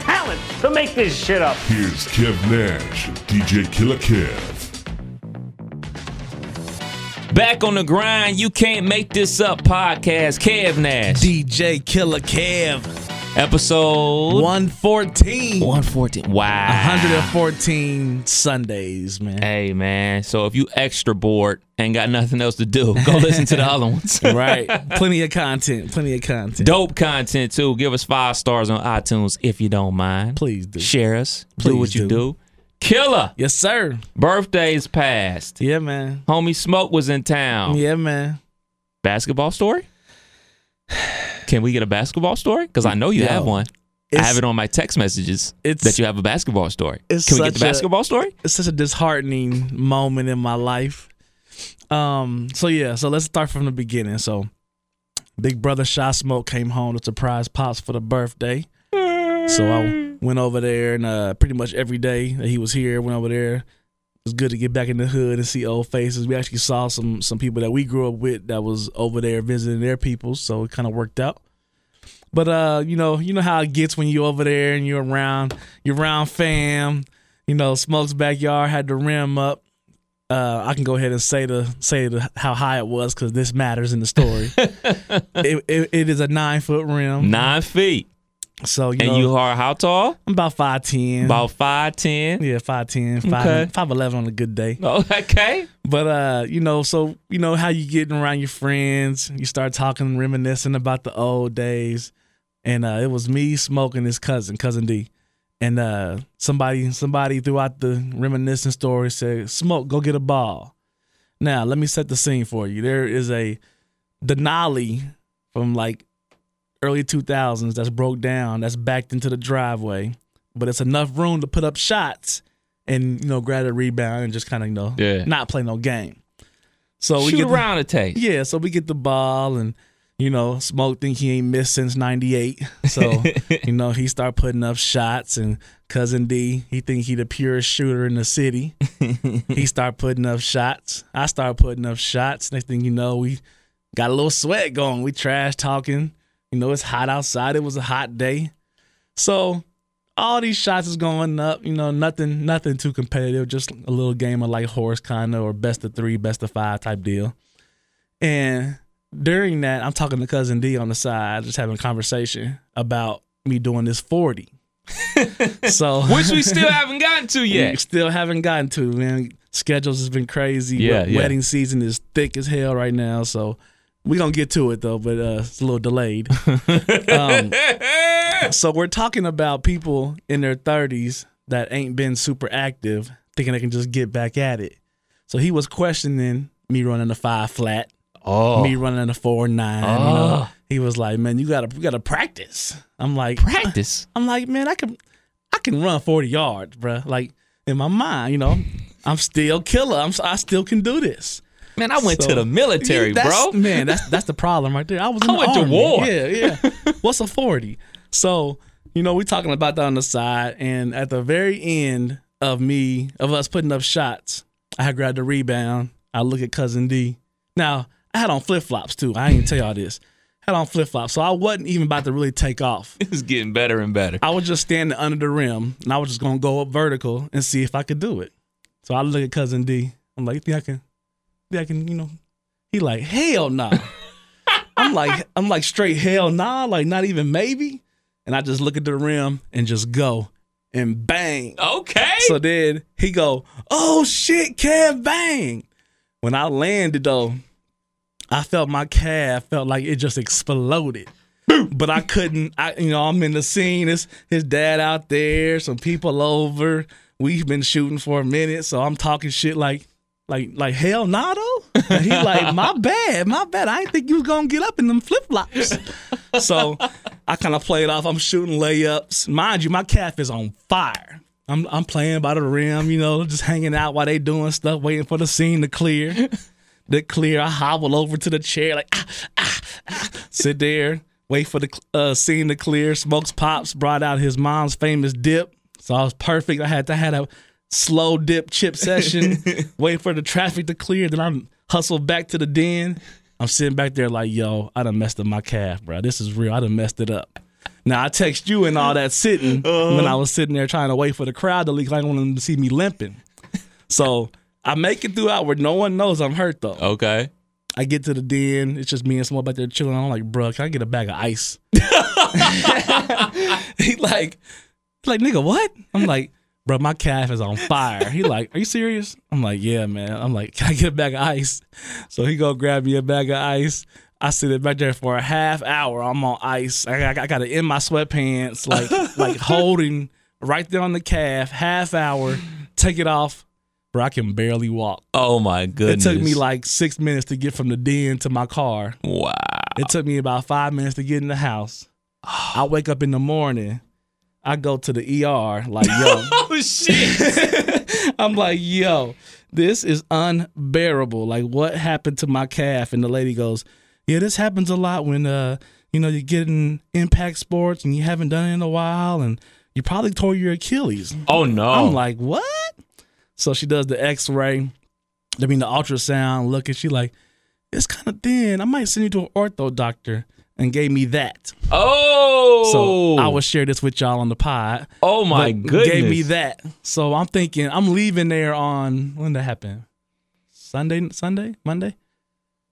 talent to make this shit up. Here's Kev Nash DJ Killer Kev. Back on the grind, you can't make this up podcast. Kev Nash. DJ Killer Kev. Episode 114. 114. Wow. 114 Sundays, man. Hey, man. So if you extra bored and got nothing else to do, go listen to the other ones. Right. plenty of content. Plenty of content. Dope content, too. Give us five stars on iTunes if you don't mind. Please do. Share us. do Please what you do. do. Killer. Yes, sir. Birthdays passed. Yeah, man. Homie Smoke was in town. Yeah, man. Basketball story? Can we get a basketball story? Because I know you Yo, have one. I have it on my text messages it's- that you have a basketball story. it's Can we get the such a- basketball story? It's such a disheartening moment in my life. Um. So yeah. So let's start from the beginning. So, Big Brother Shot Smoke came home to surprise pops for the birthday. So I went over there and uh, pretty much every day that he was here, went over there. It was good to get back in the hood and see old faces. We actually saw some some people that we grew up with that was over there visiting their people, so it kind of worked out. But uh, you know, you know how it gets when you're over there and you're around, you're around fam. You know, Smoke's backyard had the rim up. Uh, I can go ahead and say the say the, how high it was because this matters in the story. it, it, it is a nine foot rim. Nine feet. So you And know, you are how tall? I'm about five ten. About 5'10. yeah, five ten, five Okay. five eleven on a good day. Oh, okay. But uh, you know, so you know how you getting around your friends, you start talking, reminiscing about the old days, and uh, it was me smoking his cousin, cousin D, and uh, somebody somebody throughout the reminiscing story said, "Smoke, go get a ball." Now let me set the scene for you. There is a Denali from like early 2000s that's broke down, that's backed into the driveway, but it's enough room to put up shots and you know grab a rebound and just kind of you know Yeah. not play no game. So we Shoot get the- around a taste. yeah, so we get the ball and you know, Smoke think he ain't missed since '98. So you know he start putting up shots, and cousin D he think he the purest shooter in the city. he start putting up shots. I start putting up shots. Next thing you know, we got a little sweat going. We trash talking. You know, it's hot outside. It was a hot day, so all these shots is going up. You know, nothing, nothing too competitive. Just a little game of like horse kind of or best of three, best of five type deal. And during that, I'm talking to cousin D on the side, just having a conversation about me doing this 40. so Which we still haven't gotten to we yet. still haven't gotten to, man. Schedules has been crazy. Yeah, yeah. Wedding season is thick as hell right now, so we gonna get to it though, but uh, it's a little delayed. um, so we're talking about people in their 30s that ain't been super active, thinking they can just get back at it. So he was questioning me running a five flat, Oh. me running a four nine. you know. He was like, "Man, you gotta you gotta practice." I'm like, Practice. I'm like, man, I can I can run 40 yards, bruh. Like in my mind, you know, I'm still killer. I'm I still can do this. Man, I went So- to the military, Yeah, that's- bro. Man, that's that's the problem right there. I was in I the went to war. Yeah, yeah. What's a 40? So, you know, we talking about that on the side, and at the very end of me of us putting up shots, I grabbed the rebound. I look at cousin D. Now, I had on flip flops too. I ain't even tell y'all this. Had on flip flops, so I wasn't even about to really take off. It's getting better and better. I was just standing under the rim and I was just gonna go up vertical and see if I could do it. So I look at cousin D. I'm like, you think I can I can, you know? He like, hell nah. I'm like, I'm like straight hell nah, like not even maybe. And I just look at the rim and just go and bang. Okay. So then he go, oh shit, Kev, bang. When I landed though, I felt my calf felt like it just exploded. But I couldn't. I you know I'm in the scene. It's his dad out there, some people over. We've been shooting for a minute, so I'm talking shit like Like, like hell, Nado. And he like, my bad, my bad. I didn't think you was gonna get up in them flip flops. so I kind of played off. I'm shooting layups. Mind you, my calf is on fire. I'm I'm playing by the rim, you know, just hanging out while they doing stuff, waiting for the scene to clear. The clear, I hobble over to the chair, like ah, ah, ah. sit there, wait for the uh, scene to clear. Smokes pops brought out his mom's famous dip, so I was perfect. I had to had a slow dip chip session, wait for the traffic to clear. Then I'm hustled back to the den. I'm sitting back there like, yo, I done messed up my calf, bro. This is real. I done messed it up. Now I text you and all that sitting uh-huh. when I was sitting there trying to wait for the crowd to leak. I wanted them to see me limping. So I make it through out where no one knows I'm hurt though. Okay. I get to the den. It's just me and someone back there chilling. I'm like, bro, can I get a bag of ice? he like, like, nigga, what? I'm like, bro, my calf is on fire. He like, are you serious? I'm like, yeah, man. I'm like, can I get a bag of ice? So he go grab me a bag of ice. I sit it back there for a half hour. I'm on ice. I, I, I got it in my sweatpants, like like holding right there on the calf. Half hour. Take it off. Bro, I can barely walk. Oh my goodness! It took me like six minutes to get from the den to my car. wow. It took me about five minutes to get in the house. I wake up in the morning. I go to the ER like, yo, Oh shit. I'm like, yo, this is unbearable. Like, what happened to my calf? And the lady goes, yeah, this happens a lot when, uh, you know, you get in impact sports and you haven't done it in a while and you probably tore your Achilles. oh no. I'm like, what? So she does the X-ray, I mean the ultrasound. Look, and she like, it's kind of thin. I might send you to an ortho doctor, and gave me that. oh. So I will share this with y'all on the pod. Oh my goodness. Gave me that. So I'm thinking I'm leaving there on when that happened. Sunday, Sunday, Monday,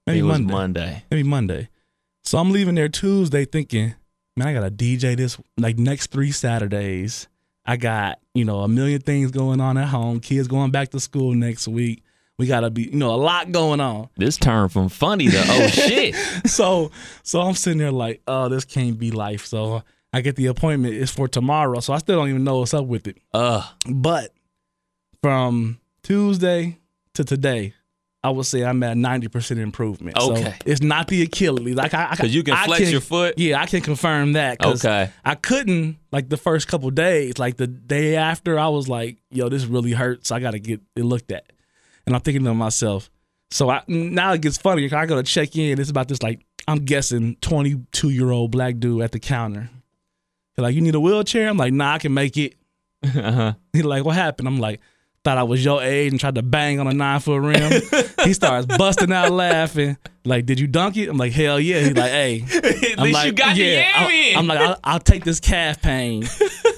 maybe It was Monday. Monday. maybe Monday. So I'm leaving there Tuesday thinking, man, I got to DJ this like next three Saturdays. I got, you know, a million things going on at home. Kids going back to school next week. We got to be, you know, a lot going on. This turned from funny to oh shit. so so I'm sitting there like, oh, this can't be life. So I get the appointment. It's for tomorrow. So I still don't even know what's up with it. Uh But from Tuesday to today, I would say I'm at ninety percent improvement. Okay. so it's not the Achilles. Like I, because you can I flex your foot? Yeah, I can confirm that. Okay. I couldn't like the first couple days. Like the day after, I was like, "Yo, this really hurts. I got to get it looked at." And I'm thinking to myself, so I now it gets funny. I go to check in. It's about this like I'm guessing 22 year old black dude at the counter. He's like, "You need a wheelchair?" I'm like, "Nah, I can make it." uh-huh. He's like, "What happened?" I'm like, "Thought I was your age and tried to bang on a nine foot rim." he starts busting out laughing. Like, "Did you dunk it?" I'm like, "Hell yeah." He's like, "Hey." At I'm least like, you got the yeah. I'm, I'm like, I'll, I'll take this calf pain.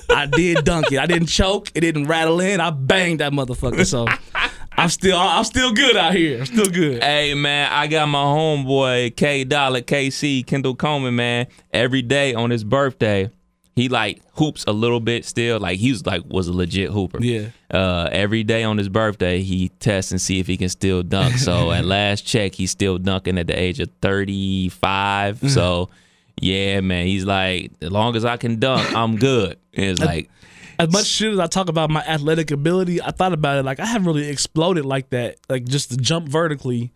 I did dunk it. I didn't choke. It didn't rattle in. I banged that motherfucker. So I'm still, I'm still good out here. I'm still good. Hey man, I got my homeboy K Dollar KC Kendall Coleman man. Every day on his birthday, he like hoops a little bit still. Like he was like was a legit hooper. Yeah. Uh, every day on his birthday, he tests and see if he can still dunk. So at last check, he's still dunking at the age of 35. Mm-hmm. So yeah, man, he's like as long as I can dunk, I'm good. And it's like As much shit as I talk about my athletic ability, I thought about it like I haven't really exploded like that, like just to jump vertically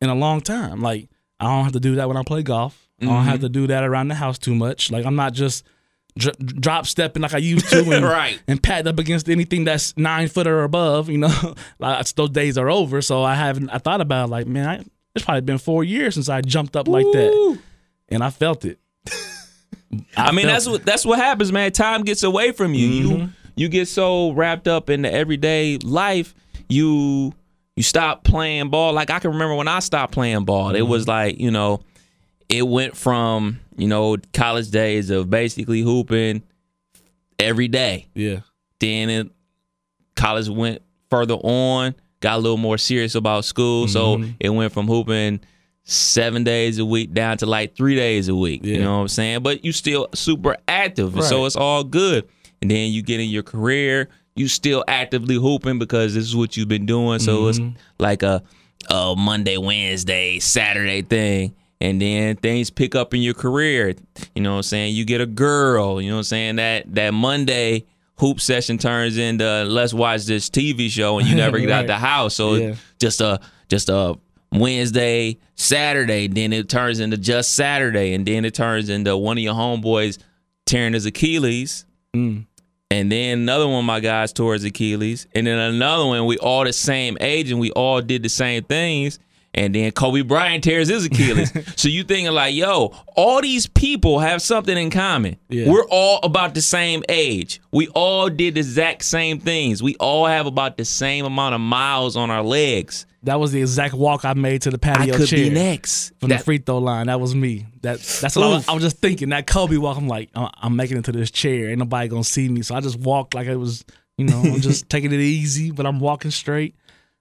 in a long time. Like I don't have to do that when I play golf. I don't have mm-hmm. to do that around the house too much. Like I'm not just dr- drop stepping like I used to, and, Right. and patting up against anything that's nine foot or above. You know, like those days are over. So I haven't. I thought about it, like man, I, it's probably been four years since I jumped up like that, and I felt it. I, mean, that's what that's what happens, man. Time gets away from you. Mm-hmm. You you get so wrapped up in the everyday life, you you stop playing ball. Like I can remember when I stopped playing ball, it Mm-hmm. was like you know, it went from you know college days of basically hooping every day. Yeah. Then it, college went further on, got a little more serious about school. So Mm-hmm. it went from hooping seven days a week down to like three days a week. You know what I'm saying? But you still super active. and So it's all good. And then you get in your career, you still actively hooping because this is what you've been doing. So it's Mm-hmm. like a, a Monday, Wednesday, Saturday thing. And then things pick up in your career. You know what I'm saying? You get a girl, you know what I'm saying? That that Monday hoop session turns into let's watch this TV show and you never get out the house. So Yeah. just a just a Wednesday, Saturday, then it turns into just Saturday, and then it turns into one of your homeboys tearing his Achilles. Mm. And then another one of my guys tore his Achilles. And then another one, we all the same age and we all did the same things. And then Kobe Bryant tears his Achilles. so you thinking like, yo, all these people have something in common. Yeah. We're all about the same age. We all did the exact same things. We all have about the same amount of miles on our legs. That was the exact walk I made to the I patio could chair be next. from That- the free throw line. That was me. That that's what I was, I was just thinking. That Kobe walk. I'm like, I'm, I'm making it to this chair. Ain't nobody gonna see me. So I just walked like it was, you know, I'm just taking it easy, but I'm walking straight.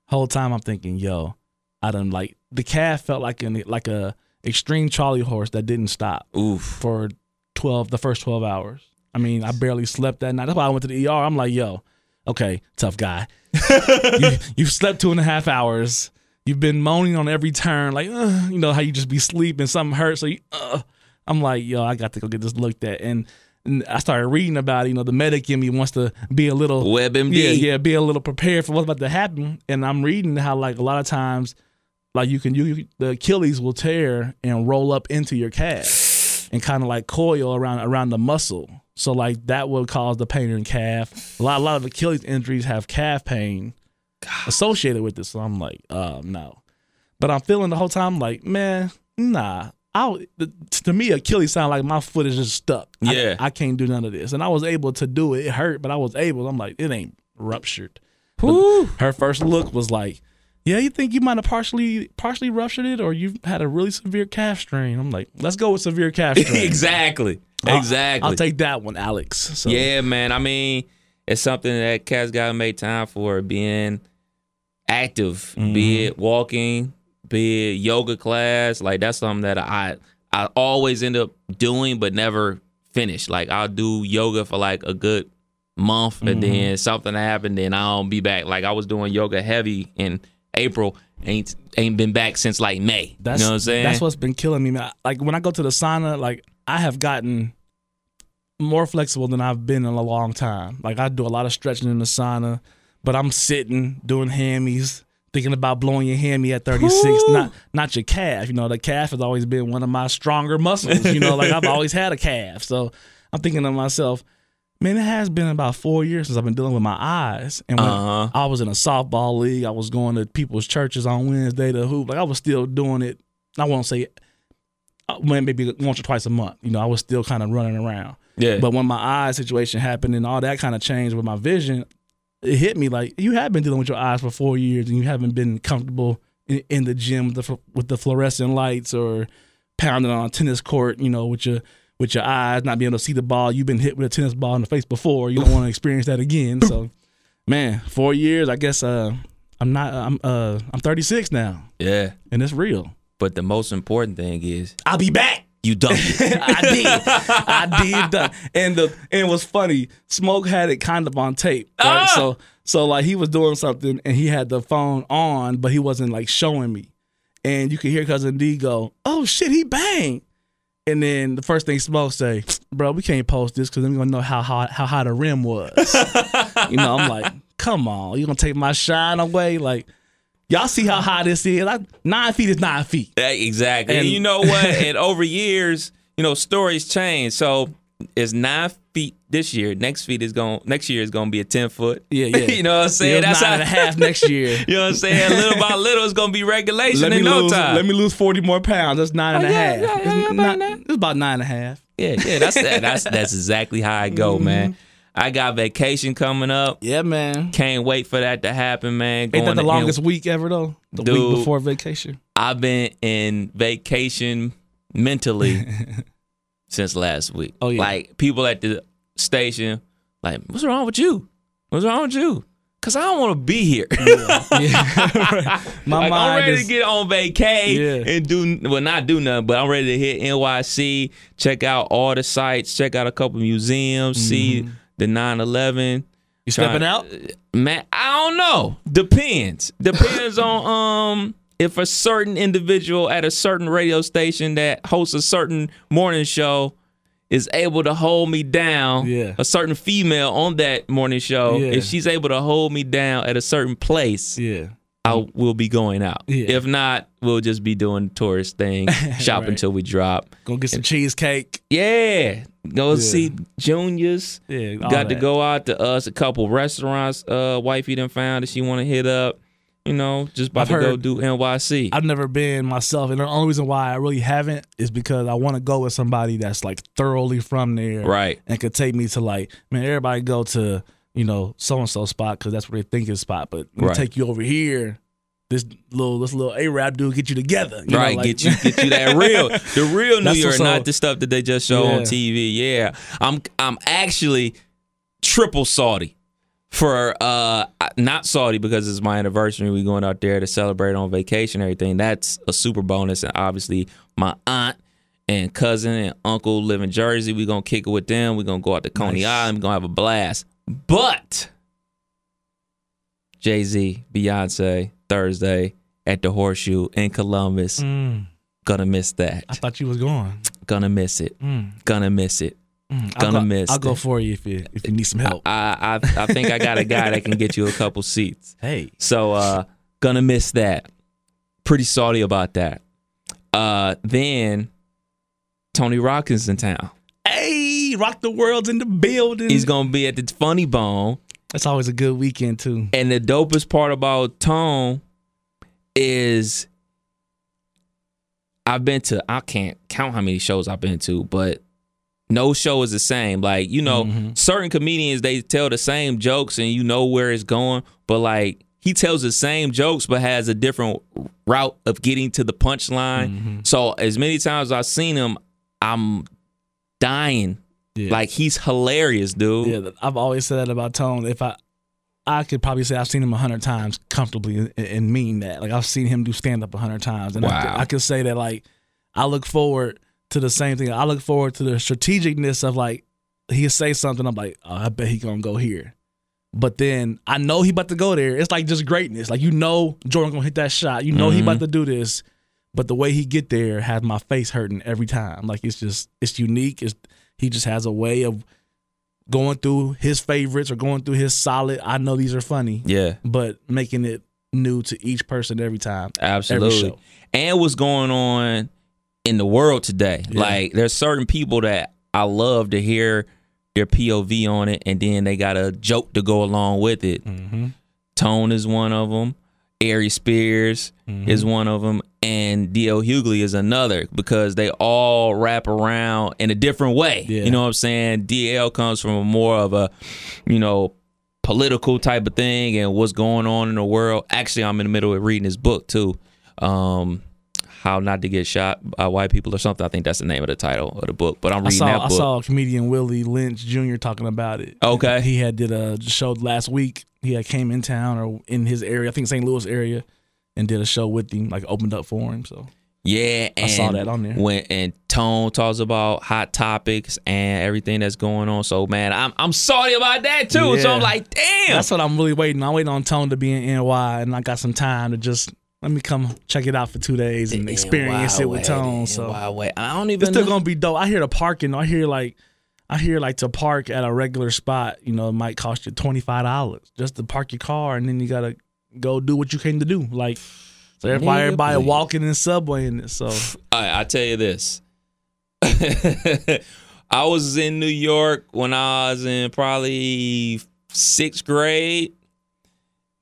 Whole time I'm thinking, yo, I done like the calf felt like an like a extreme Charlie horse that didn't stop Oof. for twelve the first twelve hours. I mean, I barely slept that night. That's why I went to the ER. I'm like, yo, okay, tough guy. You, you've slept two and a half hours. You've been moaning on every turn, like, uh, you know how you just be sleeping, something hurts. So you, uh. I'm like, yo, I got to go get this looked at, and, and I started reading about it. You know, the medic in me wants to be a little WebMD. yeah, yeah, be a little prepared for what's about to happen. And I'm reading how like a lot of times, like you can you the Achilles will tear and roll up into your calf and kind of like coil around around the muscle. So like that will cause the pain in calf. A lot a lot of Achilles injuries have calf pain associated with it. So I'm like, uh, no. But I'm feeling the whole time like, man, nah. I to me Achilles sound like my foot is just stuck. Yeah. I, can't do none of this, and I was able to do it. It hurt, but I was able. I'm like, it ain't ruptured. Her first look was like, yeah, you think you might have partially partially ruptured it, or you've had a really severe calf strain. I'm like, let's go with severe calf strain. exactly. I'll- Exactly. I'll take that one, Alex. So, Yeah, man. I mean, it's something that cats gotta make time for being active, Mm-hmm. be it walking, be it yoga class. Like that's something that I I always end up doing, but never finish. Like I'll do yoga for like a good month, Mm-hmm. and then something happened, then I'll be back. Like I was doing yoga heavy in April, ain't ain't been back since like May. That's you know what I'm saying? that's what's been killing me. man. Like when I go to the sauna, like I have gotten more flexible than I've been in a long time. Like I do a lot of stretching in the sauna, but I'm sitting doing hammies, thinking about blowing your hammy at 36, not not your calf. You know, the calf has always been one of my stronger muscles. You know, like I've always had a calf, so I'm thinking to myself. Man, it has been about four years since I've been dealing with my eyes. And when Uh-huh. I was in a softball league, I was going to people's churches on Wednesday to hoop. Like I was still doing it. I won't say uh, when maybe once or twice a month. You know, I was still kind of running around. yeah. But when my eye situation happened and all that kind of changed with my vision, it hit me like you have been dealing with your eyes for four years and you haven't been comfortable in, in the gym with the with the fluorescent lights or pounding on a tennis court. You know, with your with your eyes not being able to see the ball. You've been hit with a tennis ball in the face before. You don't want to experience that again. So, man, four years. I guess uh, I'm not. I'm uh, I'm 36 now, yeah. and it's real. But the most important thing is I'll be back. you done. it. I did. I did done. And the and it was funny. Smoke had it kind of on tape. Right? Ah! So so like he was doing something and he had the phone on, but he wasn't like showing me. And you could hear cousin D go, "Oh shit, he banged." And then the first thing Smoke say, "Bro, we can't post this because then we gonna know how hot how high the rim was." you know, I'm like, "Come on, you gonna take my shine away?" Like, y'all see how high this is? Like, nine feet is nine feet. Exactly. And, And- you know what? and over years, you know, stories change. So it's nine feet this year. Next feet is going. Next year is going to be a ten foot. Yeah, yeah. you know what I'm saying? Yeah, That's nine how. and a half next year. You know what I'm saying? Little by little, it's going to be regulation let in no lose. time. Let me lose forty more pounds. That's nine and a Oh, yeah, half. yeah, yeah, It's not- about it's about nine and a half. yeah, yeah. That's that's that's exactly how I go, Mm-hmm. man. I got vacation coming up. Yeah, man. Can't wait for that to happen, man. Ain't that the longest week ever though? The Dude. week before vacation. I've been in vacation mentally since last week. Oh, yeah. Like people at the station, like, what's wrong with you? What's wrong with you? Cause I don't want to be here. Yeah. My like, I'm mind ready is to get on vacay Yeah. and do well, not do nothing, but I'm ready to hit NYC, check out all the sites, check out a couple museums, see the 9/11. Mm-hmm. you stepping out. Man, I don't know. Depends. Depends on um if a certain individual at a certain radio station that hosts a certain morning show is able to hold me down, Yeah. a certain female on that morning show, Yeah. if she's able to hold me down at a certain place, Yeah. I will be going out. Yeah. If not, we'll just be doing tourist thing, shopping Right. until we drop. Go get some cheesecake. Yeah, go Yeah. see Juniors. Yeah. Got to go out to us a couple restaurants. Uh, wifey done found that she want to hit up. You know, just about I've to go do NYC. I've never been myself, and the only reason why I really haven't is because I want to go with somebody that's like thoroughly from there, right. And could take me to like, man, everybody go to you know so and so spot because that's where they think is spot, but Right. take you over here. This little this little A rap dude get you together, you know, right, like- get you get you that real, the real New York, up. not the stuff that they just show on TV. Yeah, I'm I'm actually triple salty for uh not Saudi because it's my anniversary. We going out there to celebrate on vacation, and everything. That's a super bonus, and obviously my aunt and cousin and uncle live in Jersey. We gonna kick it with them. We gonna go out to Coney Nice. Island. We gonna have a blast. But Jay Z, Beyonce, Thursday at the Horseshoe in Columbus. Mm, Gonna miss that. I thought you was going. Gonna miss it. Mm, Gonna miss it. Mm. Gonna I'll go, miss I'll go for you if you if you need some help. I I I think I got a guy that can get you a couple seats. hey, So uh gonna miss that. Pretty salty about that. Uh then Tony Rockins in town. hey, rock the world's in the building. He's gonna be at the Funny Bone. That's always a good weekend too. And the dopest part about Tone is I've been to I can't count how many shows I've been to, but no show is the same. Like, you know, Mhm. certain comedians they tell the same jokes and you know where it's going, but like he tells the same jokes but has a different route of getting to the punchline. Mm-hmm. So as many times I've seen him, I'm dying. Yeah. Like he's hilarious, dude. Yeah, I've always said that about Tone. If I, I could probably say I've seen him a hundred times comfortably and, and mean that. Like I've seen him do stand up a hundred times, and I, Wow. could, I could say that like I look forward to the same thing. I look forward to the strategicness of like he'll say something. I'm like, oh, I bet he gonna go here. But then I know he about to go there. It's like just greatness. Like you know Jordan gonna hit that shot. You know he about mm-hmm. to do this. But the way he get there has my face hurting every time. Like it's just it's unique. It's he just has a way of going through his favorites or going through his solid. I know these are funny, Yeah. but making it new to each person every time. Absolutely. show. And what's going on in the world today. Yeah. Like there's certain people that I love to hear their POV on it and then they got a joke to go along with it. Mm-hmm. Tone is one of them. Ari Spears Mm-hmm. is one of them, and D.L. Hughley is another because they all wrap around in a different way. Yeah. You know what I'm saying? D.L. comes from a more of a, you know, political type of thing and what's going on in the world. Actually, I'm in the middle of reading his book too. Um, how not to get shot by white people or something. I think that's the name of the title of the book. But I'm I reading saw that book. I saw comedian Willie Lynch Jr. talking about it. Okay. he had did a show last week. He had came in town or in his area, I think St. Louis area, and did a show with him, like opened up for him. So Yeah, and I saw that on there. When and Tone talks about hot topics and everything that's going on. So man, I'm I'm sorry about that too. So I'm like, damn. that's what I'm really waiting. I'm waiting on Tone to be in NY, and I got some time to just let me come check it out for two days and experience it with Tone. So. I don't even It's still know. gonna be dope. I hear the parking. I hear like, I hear like to park at a regular spot. You know, it might cost you twenty five dollars just to park your car, and then you gotta go do what you came to do. Like, so everybody, Nigga, everybody please. walking in subway in this. So I, I tell you this. I was in New York when I was in probably sixth grade.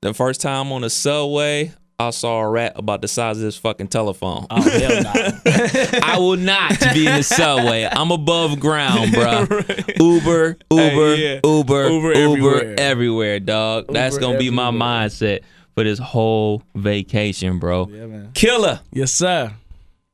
The first time on the subway, I saw a rat about the size of this fucking telephone. oh hell no. I will not be in the subway. I'm above ground, bro. Uber, Uber, yeah. Uber, Uber Uber, everywhere. everywhere, dog. That's gonna be my mindset for this whole vacation, bro. yeah, man. Killer. Yes, sir.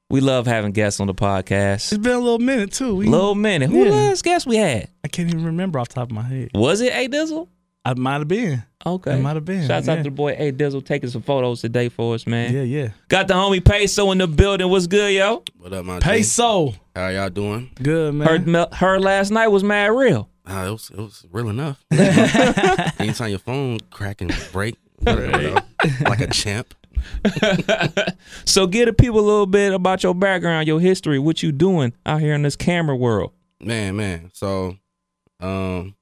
We love having guests on the podcast. It's been a little minute too. We, Little minute. Who Yeah. last guest we had? I can't even remember off the top of my head. Was it A Dizzle? I might have been. Okay. It might have been, Shouts out to the boy A Dizzle taking some photos today for us, man. Yeah, yeah. Got the homie Peso in the building. What's good, yo? What up, my G? Peso. How y'all doing? Good man. Her, mel- heard last night was mad real. Ah, it was it was real enough. Anytime your phone crack and break, you like a champ. So give the people a little bit about your background, your history, what you doing out here in this camera world. Man, man. So, um,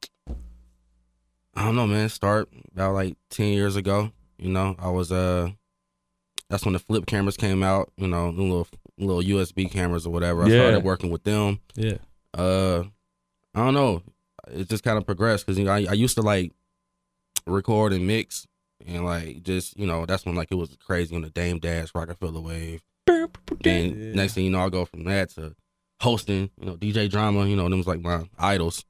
I don't know, man. Start about like ten years ago. You know, I was uh, that's when the flip cameras came out. You know, little little USB cameras or whatever. I Yeah. started working with them. Yeah. Uh, I don't know. It just kind of progressed because you know I, I used to like record and mix and like just you know that's when like it was crazy on the Dame Dash, Rockefeller Wave. Then next thing you know, I go from that to hosting, you know, DJ drama, you know, them was like my idols.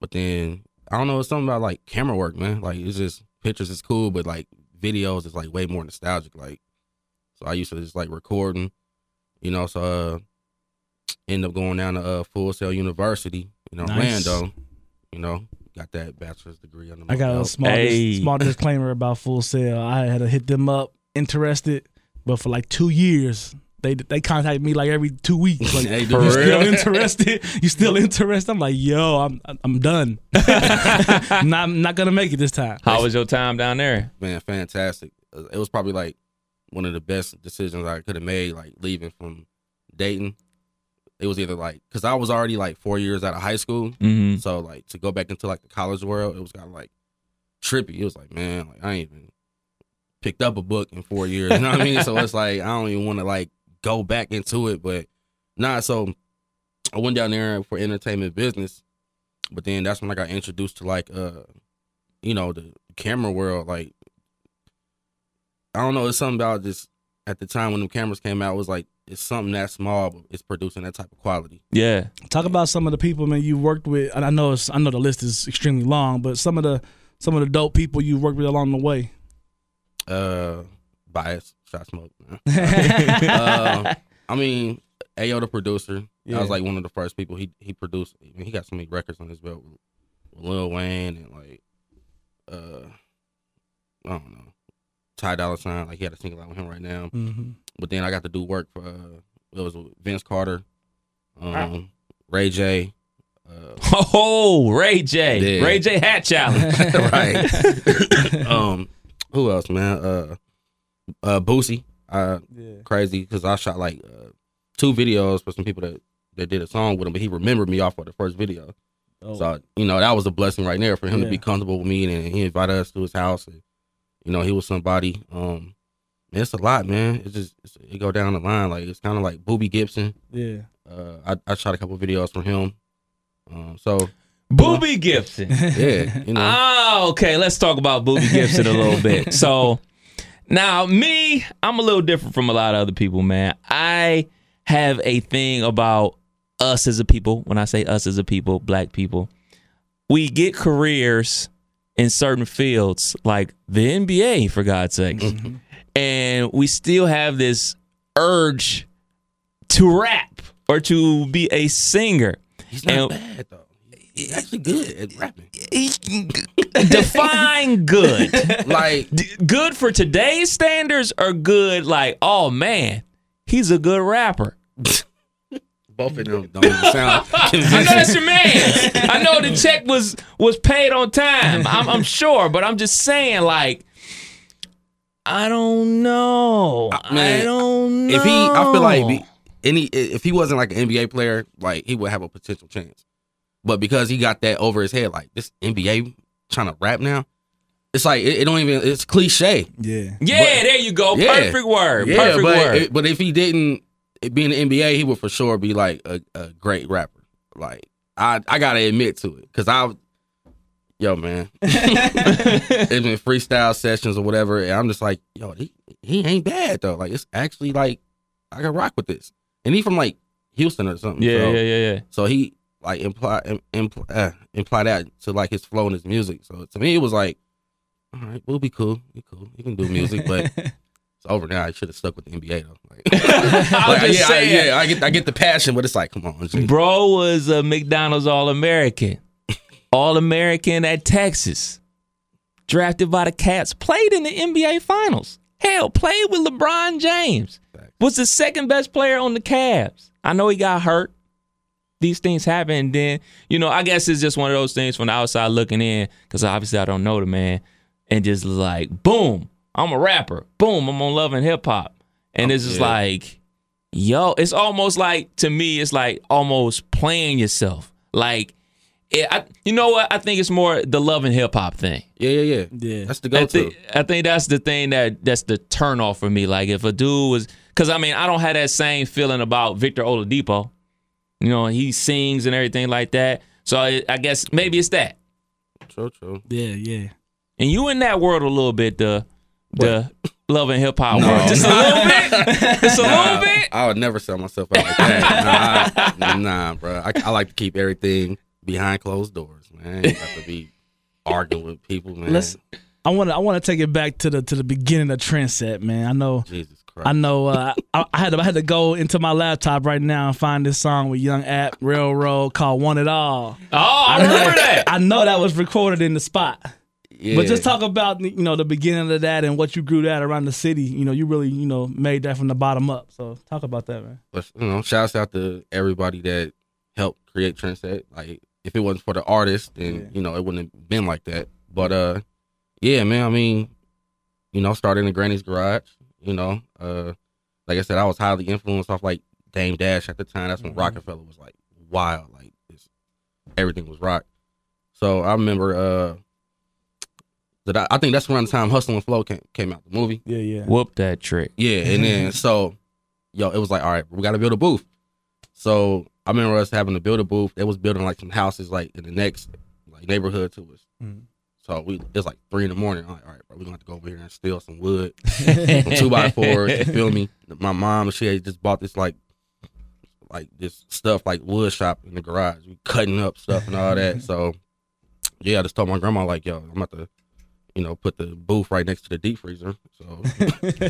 But then I don't know, it's something about like camera work, man. Like it's just pictures is cool, but like videos is like way more nostalgic. Like so I used to just like recording, you know, so uh end up going down to uh Full Sail University in Nice. Orlando, you know, got that bachelor's degree under my I got a small Hey. dis- small disclaimer about Full Sail. I had to hit them up, interested, but for like two years. They, they contact me like every two weeks. Like, Hey, you dude. still interested? You still interested? I'm like, yo, I'm I'm done. I'm not I'm not gonna make it this time. How was your time down there? man, fantastic. Uh, It was probably like one of the best decisions I could have made, like leaving from Dayton. It was either like because I was already like four years out of high school, Mm-hmm. so like to go back into like the college world, it was kind of like trippy. It was like, man, like I ain't even picked up a book in four years. You know what I mean? So it's like I don't even want to like go back into it, but nah. So I went down there for entertainment business, but then that's when I got introduced to like uh, you know, the camera world. Like I don't know, it's something about just at the time when the cameras came out it was like it's something that small, but it's producing that type of quality. Yeah. Talk about some of the people, man, you worked with. And I know it's, I know the list is extremely long, but some of the some of the dope people you worked with along the way. Uh, bias, shot smoke. man. uh, I mean, Ayo the producer. Yeah. That was like one of the first people he he produced. I mean, he got so many records on his belt with, with Lil Wayne and like uh, I don't know, Ty Dolla Sign. Like he had a single out with him right now. Mm-hmm. But then I got to do work for uh, it was Vince Carter, um, Ray J. Uh, Oh, Ray J. Yeah. Ray J hat challenge. right. um, who else, man? Uh, uh, Boosie. Uh, Yeah. crazy because I shot like uh, two videos for some people that that did a song with him, but he remembered me off of the first video. Oh. So you know that was a blessing right there for him Yeah. to be comfortable with me, and he invited us to his house. And, you know, he was somebody. Um, it's a lot, man. It's just it's, it go down the line. Like it's kind of like Boobie Gibson. yeah. Uh, I, I shot a couple videos from him. Um, so Boobie Gibson. yeah, you know, Oh, okay. Let's talk about Boobie Gibson a little bit. So now, me, I'm a little different from a lot of other people, man. I have a thing about us as a people. When I say us as a people, black people, we get careers in certain fields, like the NBA, for God's sake, mm-hmm. and we still have this urge to rap or to be a singer. he's not and- bad though. He's actually good at rapping. Define good. Like good for today's standards or good like oh man he's a good rapper. Both of them don't even sound i know that's your man. I know the check was was paid on time. I'm, I'm sure but i'm just saying like i don't know. I man, don't know if he, I feel like be- any if he wasn't like an NBA player, like he would have a potential chance. But because he got that over his head, like this NBA trying to rap now, it's like it, it don't even. It's cliche. Yeah. yeah there you go Yeah. perfect word Yeah, perfect but word it- but if he didn't it being in the NBA, he would for sure be like a, a great rapper. Like I I gotta admit to it because I. Yo, man, it's been freestyle sessions or whatever, and I'm just like, yo, he, he ain't bad though. Like, it's actually like I can rock with this, and he from like Houston or something. yeah so, yeah yeah yeah So he like imply imply, uh, imply that to like his flow and his music. So to me, it was like, all right, we'll be cool. We cool. You can do music, but it's over now. I should have stuck with the NBA though. Like, I'm like, just yeah, I, saying yeah, I get I get the passion, but it's like, come on, G. Bro was a McDonald's All American. All American at Texas. Drafted by the Cats. Played in the NBA Finals. Hell, played with LeBron James. Was the second best player on the Cavs. I know he got hurt. These things happen. And then, you know, I guess it's just one of those things from the outside looking in, because obviously I don't know the man. And just like, boom, I'm a rapper. Boom, I'm on Love and Hip Hop. And it's just yeah. like, yo, it's almost like to me, it's like almost playing yourself. Like, it, I, you know what? I think it's more the love and hip hop thing. Yeah, yeah, yeah. Yeah. That's the go-to. think, I think that's the thing that that's the turn off for me. Like if a dude was, because I mean, I don't have that same feeling about Victor Oladipo. You know, he sings and everything like that. So I, I guess maybe it's that. True, true. Yeah, yeah. And you in that world a little bit, the the love and hip hop world, just a little bit, just a little bit. I would never sell myself out like that. nah, I, nah, bro. I, I like to keep everything behind closed doors, man. You have to be arguing with people, man. Let's. I want to. I want to take it back to the to the beginning of Trendset, man. I know. Jesus Christ. I know. Uh, I, I had to. I had to go into my laptop right now and find this song with Young App Railroad called "Want It All." Oh, I remember that. I know that was recorded in the spot. yeah. But just talk about you know the beginning of that and what you grew that around the city. You know, you really you know made that from the bottom up. So talk about that, man. But you know, shouts out to everybody that helped create Trendset. Like, if it wasn't for the artist, then Yeah. you know it wouldn't have been like that. But uh, yeah, man. I mean, you know, started in Granny's garage. You know, uh, like I said, I was highly influenced off like Dame Dash at the time. That's when Rockefeller was like wild. Like, it's, everything was rock. So I remember uh, that I, I think that's around the time Hustle and Flow came, came out the movie. Yeah, yeah. Whoop that trick. Yeah, and then so, yo, it was like, all right, we got to build a booth. So I remember us having to build a booth. They was building like some houses like in the next like neighborhood to us. Mhm. So we it's like three in the morning. I'm like, all right, bro, we gonna have to go over here and steal some wood, some two by fours. You feel me? My mom, she had just bought this like, like this stuff like wood shop in the garage. We cutting up stuff and all that. So yeah, I just told my grandma like, yo, I'm about to, you know, put the booth right next to the deep freezer. So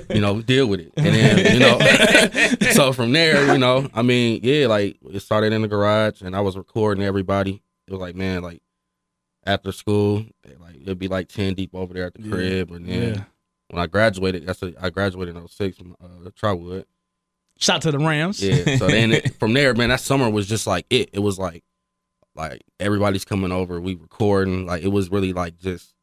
you know, deal with it. And then, you know, so from there, you know, I mean, yeah, like it started in the garage and I was recording everybody. It was like, man, like after school, like it'd be like 10 deep over there at the Yeah. crib. And then Yeah. when I graduated, that's a, I graduated in 06 from uh, Trotwood. Shout to the Rams. Yeah. So then it, from there, man, that summer was just like it. It was like, like everybody's coming over, we recording. Like it was really like just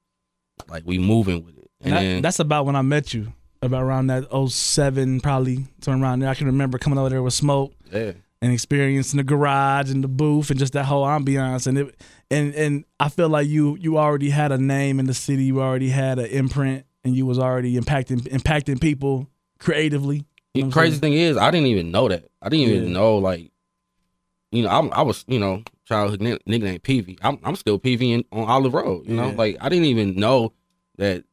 like we moving with it. And That- then, that's about when I met you. About around that 07, probably turn around there. I can remember coming over there with smoke yeah. and experiencing the garage and the booth and just that whole ambiance. And it and and I feel like you you already had a name in the city. You already had an imprint, and you was already impacting impacting people creatively. You know The crazy thing is, I didn't even know that. I didn't even Yeah. know like, you know, I, I was, you know, childhood ni- nickname PV. I'm, I'm still PV on Olive Road. You know, Yeah. like I didn't even know that,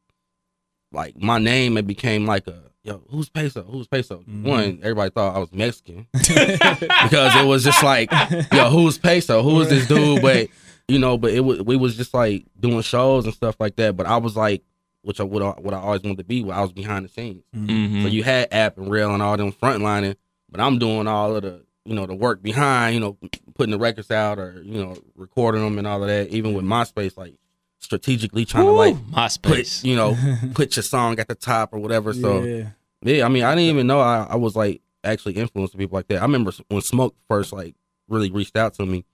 like my name it became like a yo, who's peso? Who's peso? Mhm. One, everybody thought I was Mexican because it was just like, yo, who's peso? Who is this dude? But you know, but it was we was just like doing shows and stuff like that. But I was like, which I what I, what I always wanted to be. Where I was behind the scenes. Mhm. So you had app and rail and all them frontlining, but I'm doing all of the you know the work behind, you know, putting the records out or you know recording them and all of that. Even with MySpace, like strategically trying to like put MySpace. you know put your song at the top or whatever. So yeah. yeah, I mean, I didn't even know I, I was like actually influencing people like that. I remember when Smoke first like really reached out to me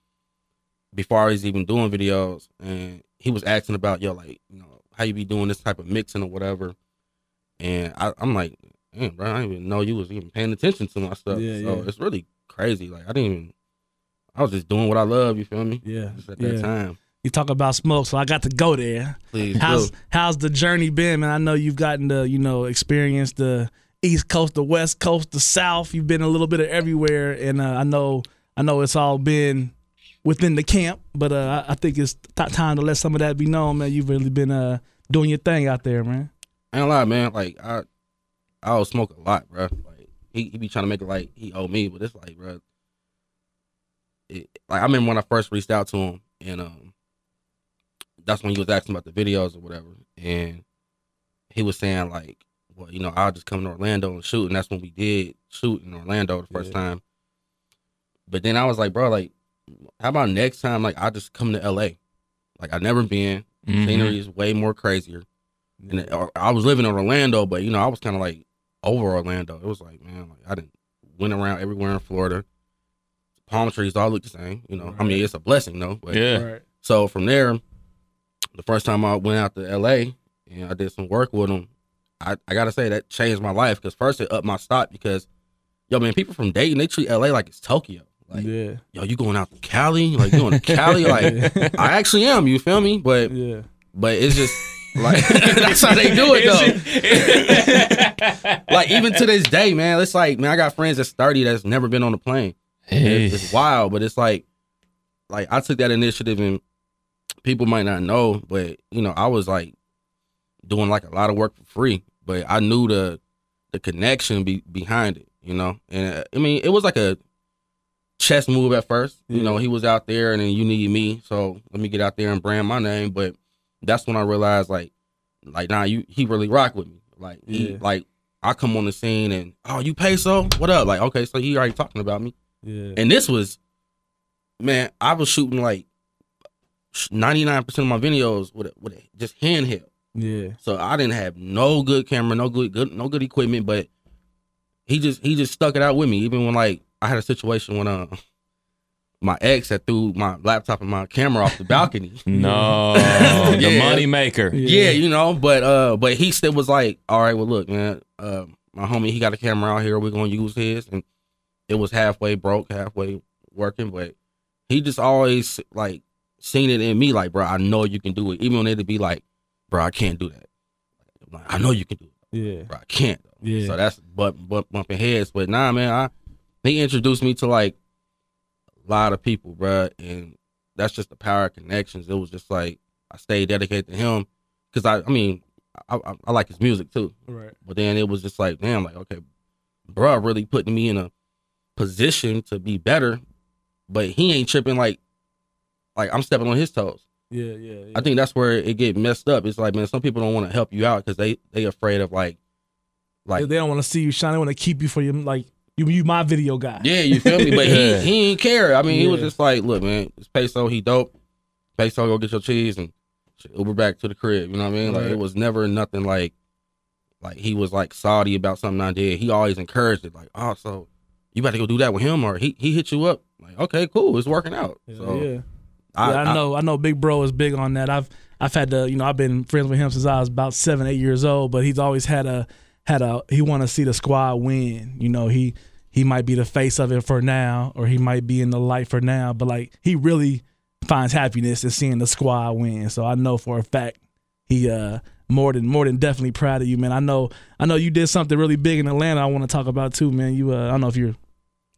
before I was even doing videos, and he was asking about yo, like you know, how you be doing this type of mixing or whatever. And I, I'm like, man, bro, I didn't even know you was even paying attention to my stuff. Yeah, so yeah. it's really crazy. Like I didn't even. I was just doing what I love. You feel me? Yeah, Just at that yeah. time. You talk about smoke, so I got to go there. Please How's do. how's the journey been, man? I know you've gotten to you know experience the East Coast, the West Coast, the South. You've been a little bit of everywhere, and uh, I know I know it's all been within the camp, but uh, I I think it's t- time to let some of that be known, man. You've really been uh, doing your thing out there, man. I ain't lie, man. Like I, I owe smoke a lot, bro. Like he, he be trying to make it like he owe me, but it's like, bro. It, like I remember when I first reached out to him, and um, that's when he was asking about the videos or whatever, and he was saying like, well, you know, I'll just come to Orlando and shoot, and that's when we did shoot in Orlando the first Yeah. time. But then I was like, bro, like, how about next time, like, I just come to LA, like I never been. Mhm. Scenery is way more crazier. And it- or- I was living in Orlando, but you know, I was kind of like over Orlando. It was like, man, like I didn't went around everywhere in Florida. Palm trees all look the same. You know, I mean, it's a blessing, though. But, Yeah. Right. So from there, the first time I went out to LA and I did some work with them, I, I gotta say that changed my life because first it upped my stock because yo, man, people from Dayton they treat LA like it's Tokyo. Like, yeah, yo, you going out to Cali? Like, you going to Cali? Like, I actually am. You feel me? But, yeah. but it's just like that's how they do it though. like even to this day, man, it's like, man, I got friends that's thirty that's never been on a plane. It's, it's wild, but it's like, like I took that initiative and people might not know, but you know, I was like doing like a lot of work for free, but I knew the the connection be, behind it, you know. And uh, I mean, it was like a chess move at first. You know, he was out there, and then you need me, so let me get out there and brand my name. But that's when I realized, like, like nah, you he really rock with me. Like, he, Yeah. like I come on the scene and oh, you peso, what up? Like, okay, so he already talking about me. Yeah. And this was, man, I was shooting like ninety nine percent of my videos with a, with a, just handheld. Yeah. So I didn't have no good camera, no good, good, no good equipment. But he just he just stuck it out with me. Even when like I had a situation when uh my ex had threw my laptop and my camera off the balcony. No, the Yeah. money maker. yeah, you know, but uh, but he still was like, all right, well, look, man, uh, my homie, he got a camera out here. We're gonna use his, and it was halfway broke, halfway working, but he just always like seen it in me, like, bro, I know you can do it, even when it'd be like, bro, I can't do that. I'm like, I know you can do it, Yeah. bro, I can't. Though. Yeah. So that's but but bumping heads, but nah, man, I he introduced me to like a lot of people, bro, and that's just the power of connections. It was just like I stayed dedicated to him because I, I mean, I, I, I like his music too. Right. But then it was just like, damn, like okay, bro, really putting me in a position to be better, but he ain't tripping like, like I'm stepping on his toes. Yeah. Yeah. yeah. I think that's where it get messed up. It's like, man, some people don't want to help you out because they they afraid of like, like they don't want to see you shine. They want to keep you for your like you. You my video guy. Yeah, you feel me? But he he didn't care. I mean, he was just like, look, man, it's peso. He dope. Peso, go get your cheese and Uber back to the crib. You know what I mean? Like Right. it was never nothing like like he was like salty about something I did. He always encouraged it. Like, oh, so you about to go do that with him, or he he hit you up? Like, okay, cool, it's working out. So yeah. I, yeah, I, know. I, know. Big Bro is big on that. I've I've had to, you know, I've been friends with him since I was about seven, eight years old. But he's always had a had a he want to see the squad win. You know, he he might be the face of it for now, or he might be in the light for now. But like he really finds happiness in seeing the squad win. So I know for a fact he uh more than more than definitely proud of you, man. I know I know you did something really big in Atlanta. I want to talk about too, man. You uh, I don't know if you're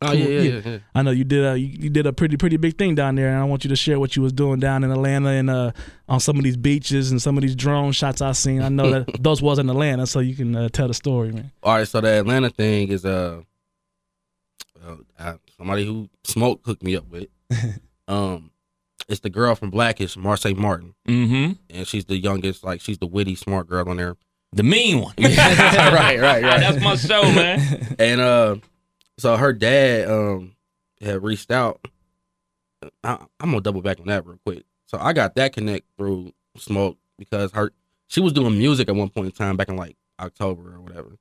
Oh yeah, yeah, yeah. yeah. I know you did a you, you did a pretty pretty big thing down there, and I want you to share what you was doing down in Atlanta and uh, on some of these beaches and some of these drone shots I seen. I know that those was in Atlanta, so you can uh, tell the story, man. All right, so the Atlanta thing is uh, uh uh, somebody who smoke hooked me up with. um, it's the girl from Blackish, Marsai Martin. Mm-hmm. and she's the youngest, like she's the witty, smart girl on there. The mean one. right, right, right. That's my show, man. And uh, so her dad um had reached out. I, I'm gonna double back on that real quick. So I got that connect through Smoke because her she was doing music at one point in time back in like October or whatever.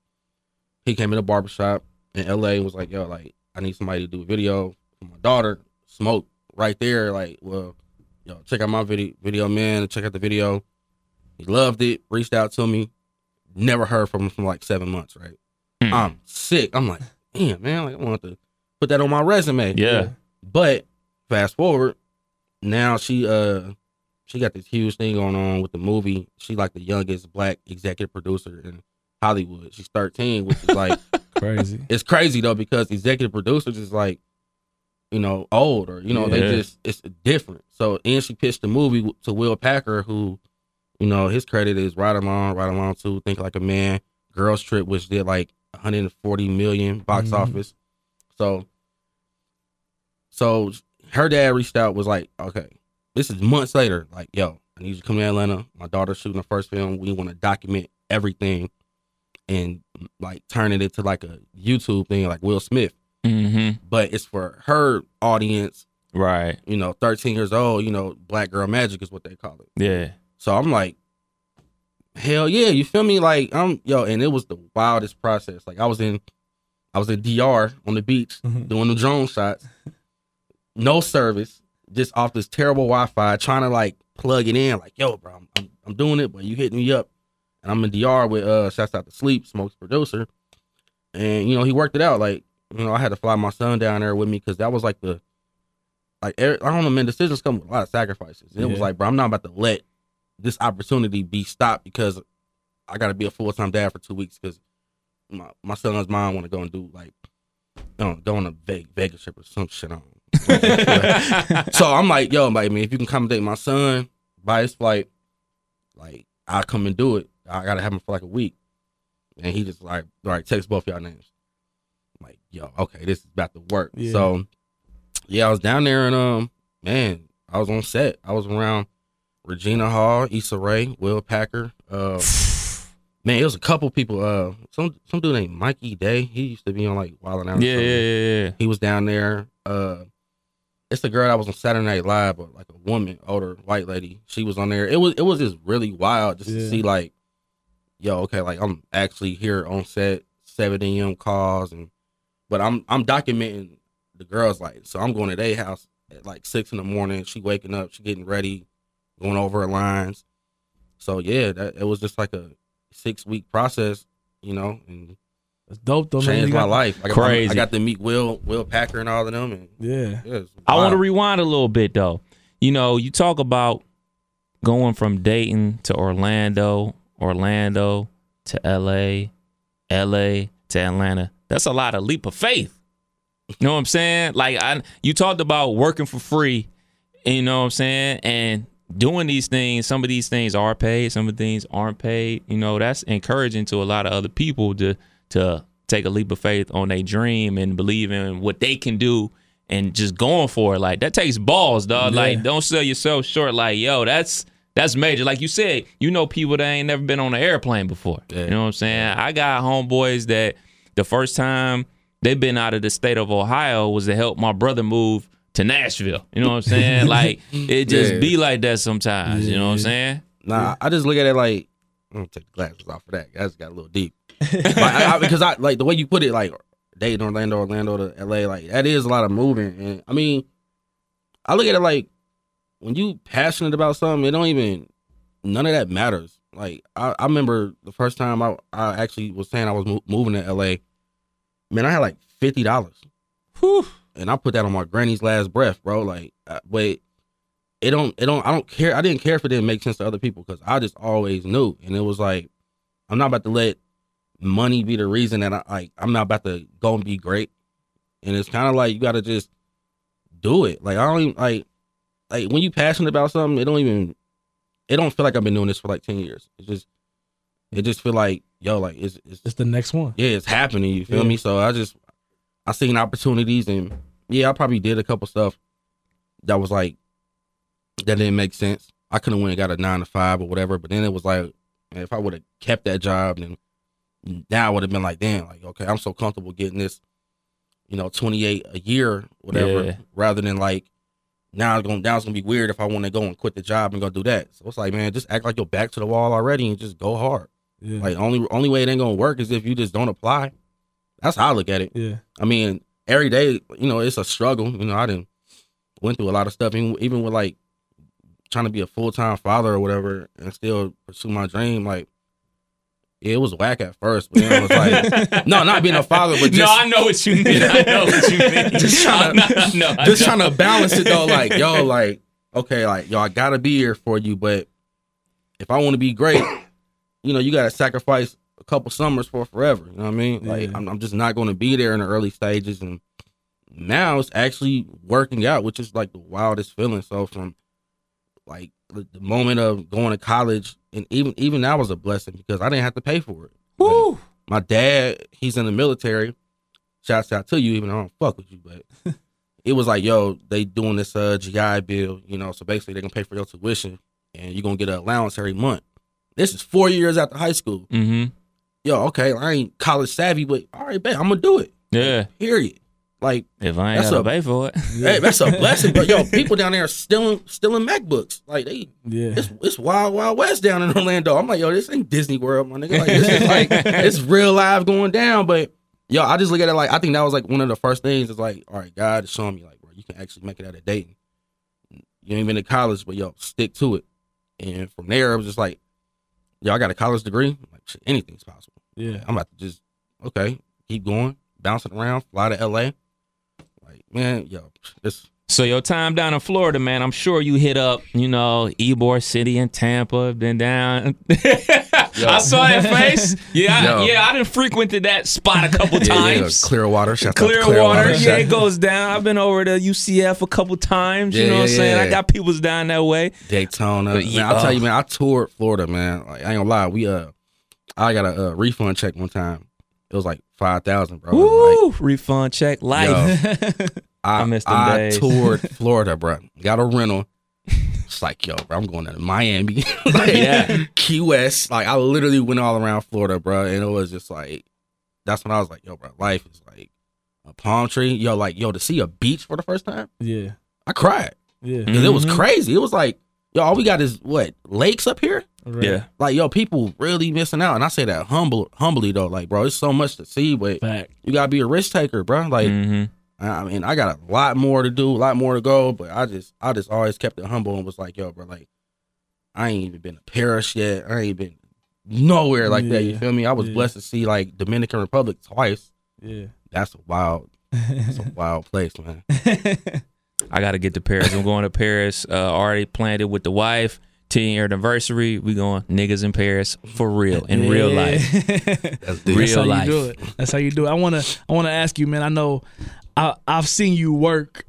He came in a barbershop in LA and was like, "Yo, like I need somebody to do a video for my daughter." Smoke right there, like, well, yo, check out my video, video man. Check out the video. He loved it. Reached out to me. Never heard from him for like seven months. Right. Hmm. I'm sick. I'm like, damn, man. Like, I want to put that on my resume. Yeah. But fast forward, now she uh she got this huge thing going on with the movie. She like the youngest black executive producer in Hollywood. She's 13, which is like Crazy. it's crazy though because executive producers is like you know old or you know Yeah. they just it's different. So and she pitched the movie to Will Packer, who you know his credit is Ride along, Ride along Two, Think Like a Man, Girls Trip, which did like 140 million box Mhm. office. So so her dad reached out was like, okay, this is months later. Like, yo, I need you to come to Atlanta. My daughter's shooting her first film. We want to document everything and like turning it to like a YouTube thing, like Will Smith. Mm-hmm. But it's for her audience, Right. you know, 13 years old, you know, black girl magic is what they call it. Yeah. So I'm like, hell yeah, you feel me? Like I'm yo, and it was the wildest process. Like I was in, I was in DR on the beach Mhm. doing the drone shots, no service, just off this terrible Wi-Fi, trying to like plug it in. Like yo, bro, I'm, I'm, I'm doing it, but you hitting me up, and I'm in DR with uh, shouts out to Sleep, Smoke's producer, and you know he worked it out. Like you know, I had to fly my son down there with me because that was like the, like I don't know, man. Decisions come with a lot of sacrifices. And it was like, bro, I'm not about to let this opportunity be stopped because I got to be a full time dad for two weeks because my my son's mom want to go and do like, no, go on a Ve- Vegas trip or some shit on. so I'm like, yo, like, man, if you can accommodate my son by his flight, like, I'll come and do it. I gotta have him for like a week. And he just like, all right, text both y'all names. I'm like, yo, okay, this is about to work. Yeah. So yeah, I was down there and um, man, I was on set. I was around Regina Hall, Issa Rae, Will Packer. Uh, man, it was a couple people. Uh, some some dude named Mikey Day. He used to be on like Wild and Out. Yeah, yeah, yeah, yeah. He was down there. Uh, it's the girl that was on Saturday Night Live, but like a woman, older white lady. She was on there. It was it was just really wild just Yeah. to see like, yo, okay, like I'm actually here on set, seven a.m. calls, and but I'm I'm documenting the girls like so I'm going to their house at like six in the morning. She waking up, she getting ready, going over her lines. So yeah, that it was just like a six week process, you know, and It's dope though, man. changed You my got- life. I got, Crazy. I got to meet Will Will Packer and all of them, and Yeah. yeah, I want to rewind a little bit though. You know, you talk about going from Dayton to Orlando, Orlando to LA, LA to Atlanta. That's a lot of leap of faith. You know what I'm saying? Like I you talked about working for free, you know what I'm saying? And doing these things, some of these things are paid, some of the things aren't paid. You know, that's encouraging to a lot of other people to to take a leap of faith on their dream and believe in what they can do and just going for it. Like that takes balls, dog. Yeah. Like don't sell yourself short. Like, yo, that's that's major. Like you said, you know people that ain't never been on an airplane before. Yeah. You know what I'm saying? I got homeboys that the first time they've been out of the state of Ohio was to help my brother move to Nashville. You know what I'm saying? like it just Yeah. be like that sometimes. You know what I'm saying? Nah, I just look at it like I'm gonna take the glasses off for that. Just got a little deep. Like, I, I, because I like the way you put it, like Dayton, Orlando, Orlando to LA, like that is a lot of moving. And I mean, I look at it like when you passionate about something, it don't even none of that matters. Like I, I remember the first time I, I actually was saying I was mo- moving to LA. Man, I had like fifty dollars, and I put that on my granny's last breath, bro. Like, uh, but it don't, it don't, I don't care. I didn't care if it didn't make sense to other people because I just always knew, and it was like, I'm not about to let money be the reason that I like. I'm not about to go and be great, and it's kind of like you got to just do it. Like I don't even like, like when you passionate about something, it don't even, it don't feel like I've been doing this for like ten years. It just, it just feel like yo, like it's, it's It's the next one. yeah, it's happening. You feel Yeah. me? So I just I seen opportunities and yeah, I probably did a couple stuff that was like that didn't make sense. I could have went and got a nine to five or whatever, but then it was like man, if I would have kept that job, then now I would have been like, damn, like okay, I'm so comfortable getting this, you know, twenty eight a year, whatever, Yeah. rather than like now it's gonna now it's gonna be weird if I want to go and quit the job and go do that. So it's like, man, just act like you're back to the wall already and just go hard. Yeah. Like only only way it ain't gonna work is if you just don't apply. That's how I look at it. yeah. I mean, every day, you know, it's a struggle. You know, I didn't went through a lot of stuff, even, even with like trying to be a full time father or whatever, and still pursue my dream. Like, it was whack at first, but then it was like, no, not being a father, but just no, I know what you mean. I know what you mean. Just trying to- I know, I just trying to balance it though. Like, yo, like, okay, like, yo, I gotta be here for you, but if I want to be great, you know, you gotta sacrifice a couple summers for forever. You know what I mean? Like, Yeah. I'm, I'm just not going to be there in the early stages, and now it's actually working out, which is like the wildest feeling. So from like the moment of going to college, and even even that was a blessing because I didn't have to pay for it. Woo. My dad, he's in the military. Shouts out to you, even though I don't fuck with you, but it was like, yo, they doing this uh GI bill, you know, so basically they're gonna pay for your tuition and you're gonna get an allowance every month. This is four years after high school. Mm-hmm. Yo, okay, I ain't college savvy, but all right, bet I'm gonna do it. Yeah. Period. Like, If I ain't That's gotta a- pay for it. hey, that's a blessing. But yo, people down there are stealing stealing MacBooks. Like they Yeah. it's it's wild wild west down in Orlando. I'm like, yo, this ain't Disney World, my nigga. Like this is like it's real life going down. But yo, I just look at it like I think that was like one of the first things. It's like, all right, God is showing me like, bro, you can actually make it out of Dayton. You ain't been to college, but yo, stick to it. And from there, I was just like, yo, I got a college degree. I'm like, shit, anything's possible. Yeah. I'm about to just okay, keep going, bouncing around, fly to LA. Like, man, yo, it's So your time down in Florida, man, I'm sure you hit up, you know, Ybor City and Tampa, been down. I saw that face. Yeah, I, Yo. yeah, I done frequented that spot a couple yeah, yeah, times. Clearwater, shout out Clearwater, yeah, it goes down. I've been over to UCF a couple times. you Yeah, know what I'm yeah, saying? I got people's down that way. Daytona. But Man, yeah, I'll tell uh, you, man, I toured Florida, man. Like, I ain't gonna lie, we uh, I got a uh, refund check one time. It was like five thousand, bro. Like, Refund check, life. I, I miss them I days. toured Florida, bro. Got a rental. It's like, yo, bro, I'm going to Miami, like, Yeah. Key West. Like, I literally went all around Florida, bro, and it was just like, that's when I was like, yo, bro, life is like a palm tree. Yo, like, yo, to see a beach for the first time, Yeah, I cried yeah, because it was Mhm. crazy. It was like, yo, all we got is what lakes up here. right. Yeah. Like, yo, people really missing out, and I say that humble, humbly though. Like, bro, it's so much to see, but Fact. you gotta be a risk taker, bro. Like. hmm I I mean, I got a lot more to do, a lot more to go, but I just, I just always kept it humble and was like, yo, bro, like, I ain't even been to Paris yet. I ain't been nowhere like that. You feel me? I was yeah. blessed to see like Dominican Republic twice. Yeah. That's a wild, that's a wild place, man. I got to get to Paris. I'm going to Paris. Uh, already planned it with the wife. 10 year anniversary. We going niggas in Paris for real, in real life. That's. Real That's how life. you do it. That's how you do it. I wanna I wanna ask you, man. I know I I've seen you work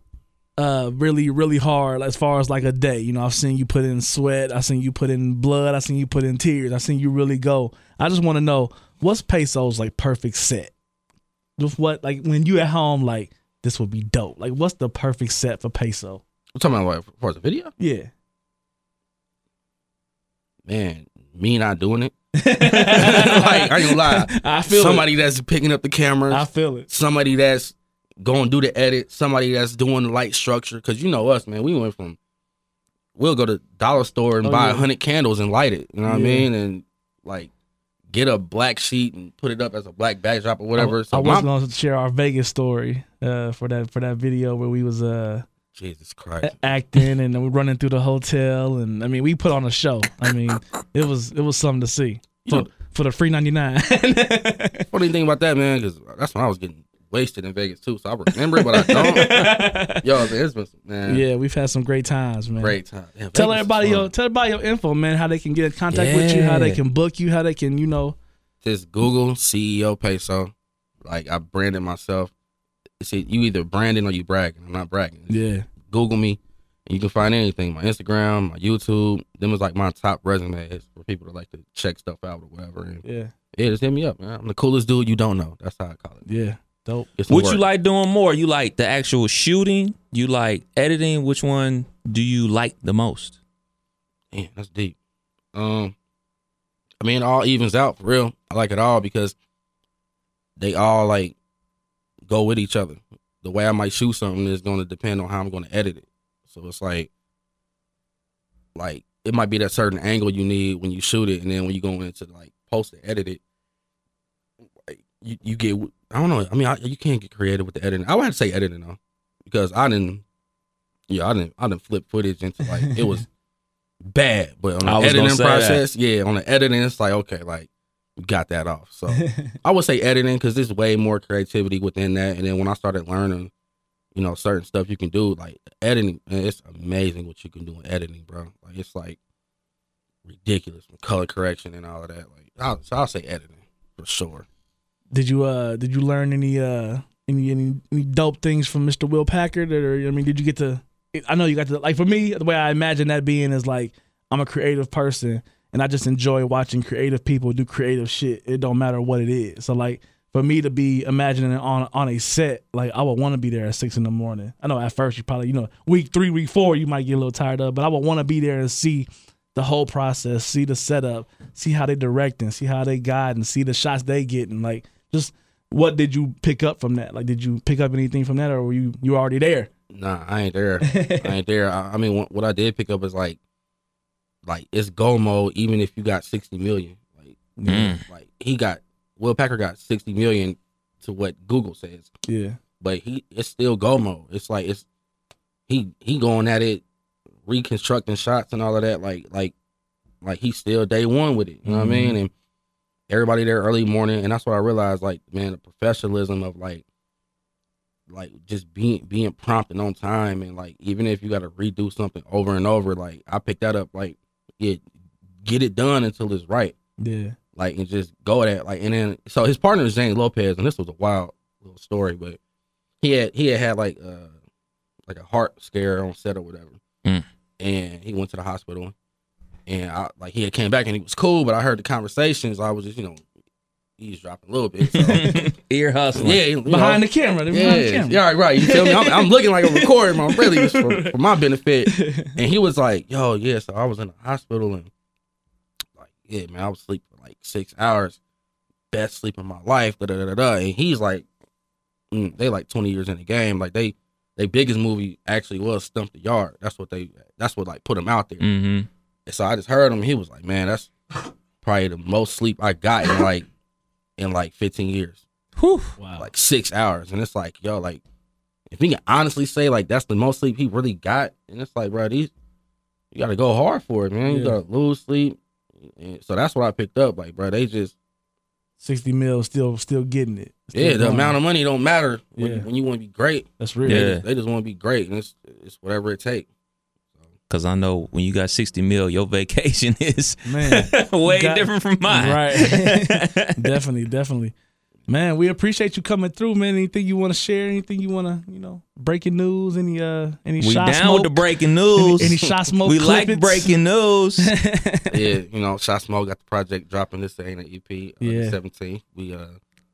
uh really, really hard as far as like a day. You know, I've seen you put in sweat, I've seen you put in blood, I've seen you put in tears, I've seen you really go. I just wanna know what's Peso's like perfect set? Just what like when you at home, like this would be dope. Like what's the perfect set for Peso? I'm talking about what, for the video? Yeah. Man, me not doing it. like, I ain't gonna lie. I feel Somebody that's picking up the it. cameras. I feel it. somebody that's going to do the edit, somebody that's doing the light structure. Because you know us, man, we went from we'll go to dollar store and Oh, buy a yeah. hundred candles and light it. You know what I mean? And like get a black sheet and put it up as a black backdrop or whatever. I, so I was my, going to share our Vegas story uh, for that for that video where we was uh Jesus Christ. acting and then we running through the hotel and I mean we put on a show. I mean it was it was something to see for, You know- for the free ninety nine. What do you think about that, man? Because that's when I was getting wasted in Vegas too. So I remember it, but I don't. Yo, it's been man, yeah, we've had some great times, man. great time. Damn, Tell Vegas everybody your tell everybody your info, man. How they can get in contact with you, how they can book you, how they can you know. just Google CEO Peso. Like I branded myself. See, you either branding or you bragging. I'm not bragging. Yeah, Google me, and you can find anything. My Instagram, my YouTube. Them was like my top resumes for people to like to check stuff out or whatever. And yeah, yeah, just hit me up, man. I'm the coolest dude you don't know. That's how I call it. yeah. Dope. Get some What work. you like doing more? You like the actual shooting? You like editing? Which one do you like the most? Damn, that's deep. Um, I mean, it all evens out for real. I like it all because they all like go with each other. The way I might shoot something is going to depend on how I'm going to edit it. So it's like, like it might be that certain angle you need when you shoot it, and then when you go into like post and edit it, like, you you get. I don't know. I mean, I, you can't get creative with the editing. I would have to say editing though, because I didn't. Yeah, I didn't. I didn't flip footage into like it was bad, but on I the was editing say that. process, yeah, on the editing, it's like okay, like we got that off. So I would say editing because there's way more creativity within that. And then when I started learning, you know, certain stuff you can do, like editing, man, it's amazing what you can do in editing, bro. Like it's like ridiculous with color correction and all of that. Like, I'll, so I'll say editing for sure. Did you uh did you learn any uh any any, any dope things from Mr. Will Packer or I mean did you get to I know you got to like for me the way I imagine that being is like I'm a creative person and I just enjoy watching creative people do creative shit. It don't matter what it is. So like for me to be imagining it on on a set, like I would want to be there at six in the morning. I know at first you probably you know week three, week four you might get a little tired of, but I would want to be there and see the whole process, see the setup, see how they directing, see how they guide and see the shots they getting. Like just what did you pick up from that? Like did you pick up anything from that, or were you you already there? Nah, I ain't there. I ain't there. I, I mean, what, what I did pick up is like, like it's go mode. Even if you got sixty million, like, Mm. like he got Will Packer got sixty million to what Google says. Yeah, but he it's still go mode. It's like it's he he going at it, reconstructing shots and all of that. Like like like he's still day one with it. You know what I mean? And everybody there early morning, and that's what I realized. Like, man, the professionalism of like, like just being being prompt and on time, and like even if you got to redo something over and over, like I picked that up. Like, yeah, get it done until it's right. Yeah. Like, and just go at it. Like, and then so his partner is James Lopez, and this was a wild little story, but he had he had had like uh like a heart scare on set or whatever, Mm. and he went to the hospital, and I like he had came back and he was cool, but I heard the conversations. I was just you know eavesdropping a little bit. So, Ear hustling. yeah, you know, Behind the camera. They're yeah, behind the camera. yeah, right, right. You feel me? I'm, I'm looking like a recording, but really just for, for my benefit. And he was like, "Yo, yeah." So I was in the hospital and like, yeah, man, I was sleeping for like six hours, best sleep of my life. Da da da da. da. And he's like, mm, they like 20 years in the game. Like they, their biggest movie actually was Stomp the Yard. That's what they, that's what like put him out there. Mm-hmm. And so I just heard him. He was like, "Man, that's probably the most sleep I got in like in like 15 years." Whew. Wow. like six hours, and it's like, yo, like if he can honestly say like that's the most sleep he really got, and it's like, bro, these you got to go hard for it, man. You Yeah. got to lose sleep, and so that's what I picked up. Like, bro, they just 60 mil still still getting it. Still yeah, the going. amount of money don't matter when, Yeah. when you want to be great. That's real. They Yeah. just, they just want to be great, and it's it's whatever it takes. Cause I know when you got sixty mil, your vacation is Man. way Got- different from mine. Right. definitely, definitely. Man, we appreciate you coming through, man. Anything you want to share? Anything you want to, you know, breaking news? Any uh any We shot down smoke? with the breaking news. Any, any shot smoke? we like clippets? breaking news. yeah, you know, Shot Smoke got the project dropping. This ain't an EP. Uh, Yeah. the 17th. We uh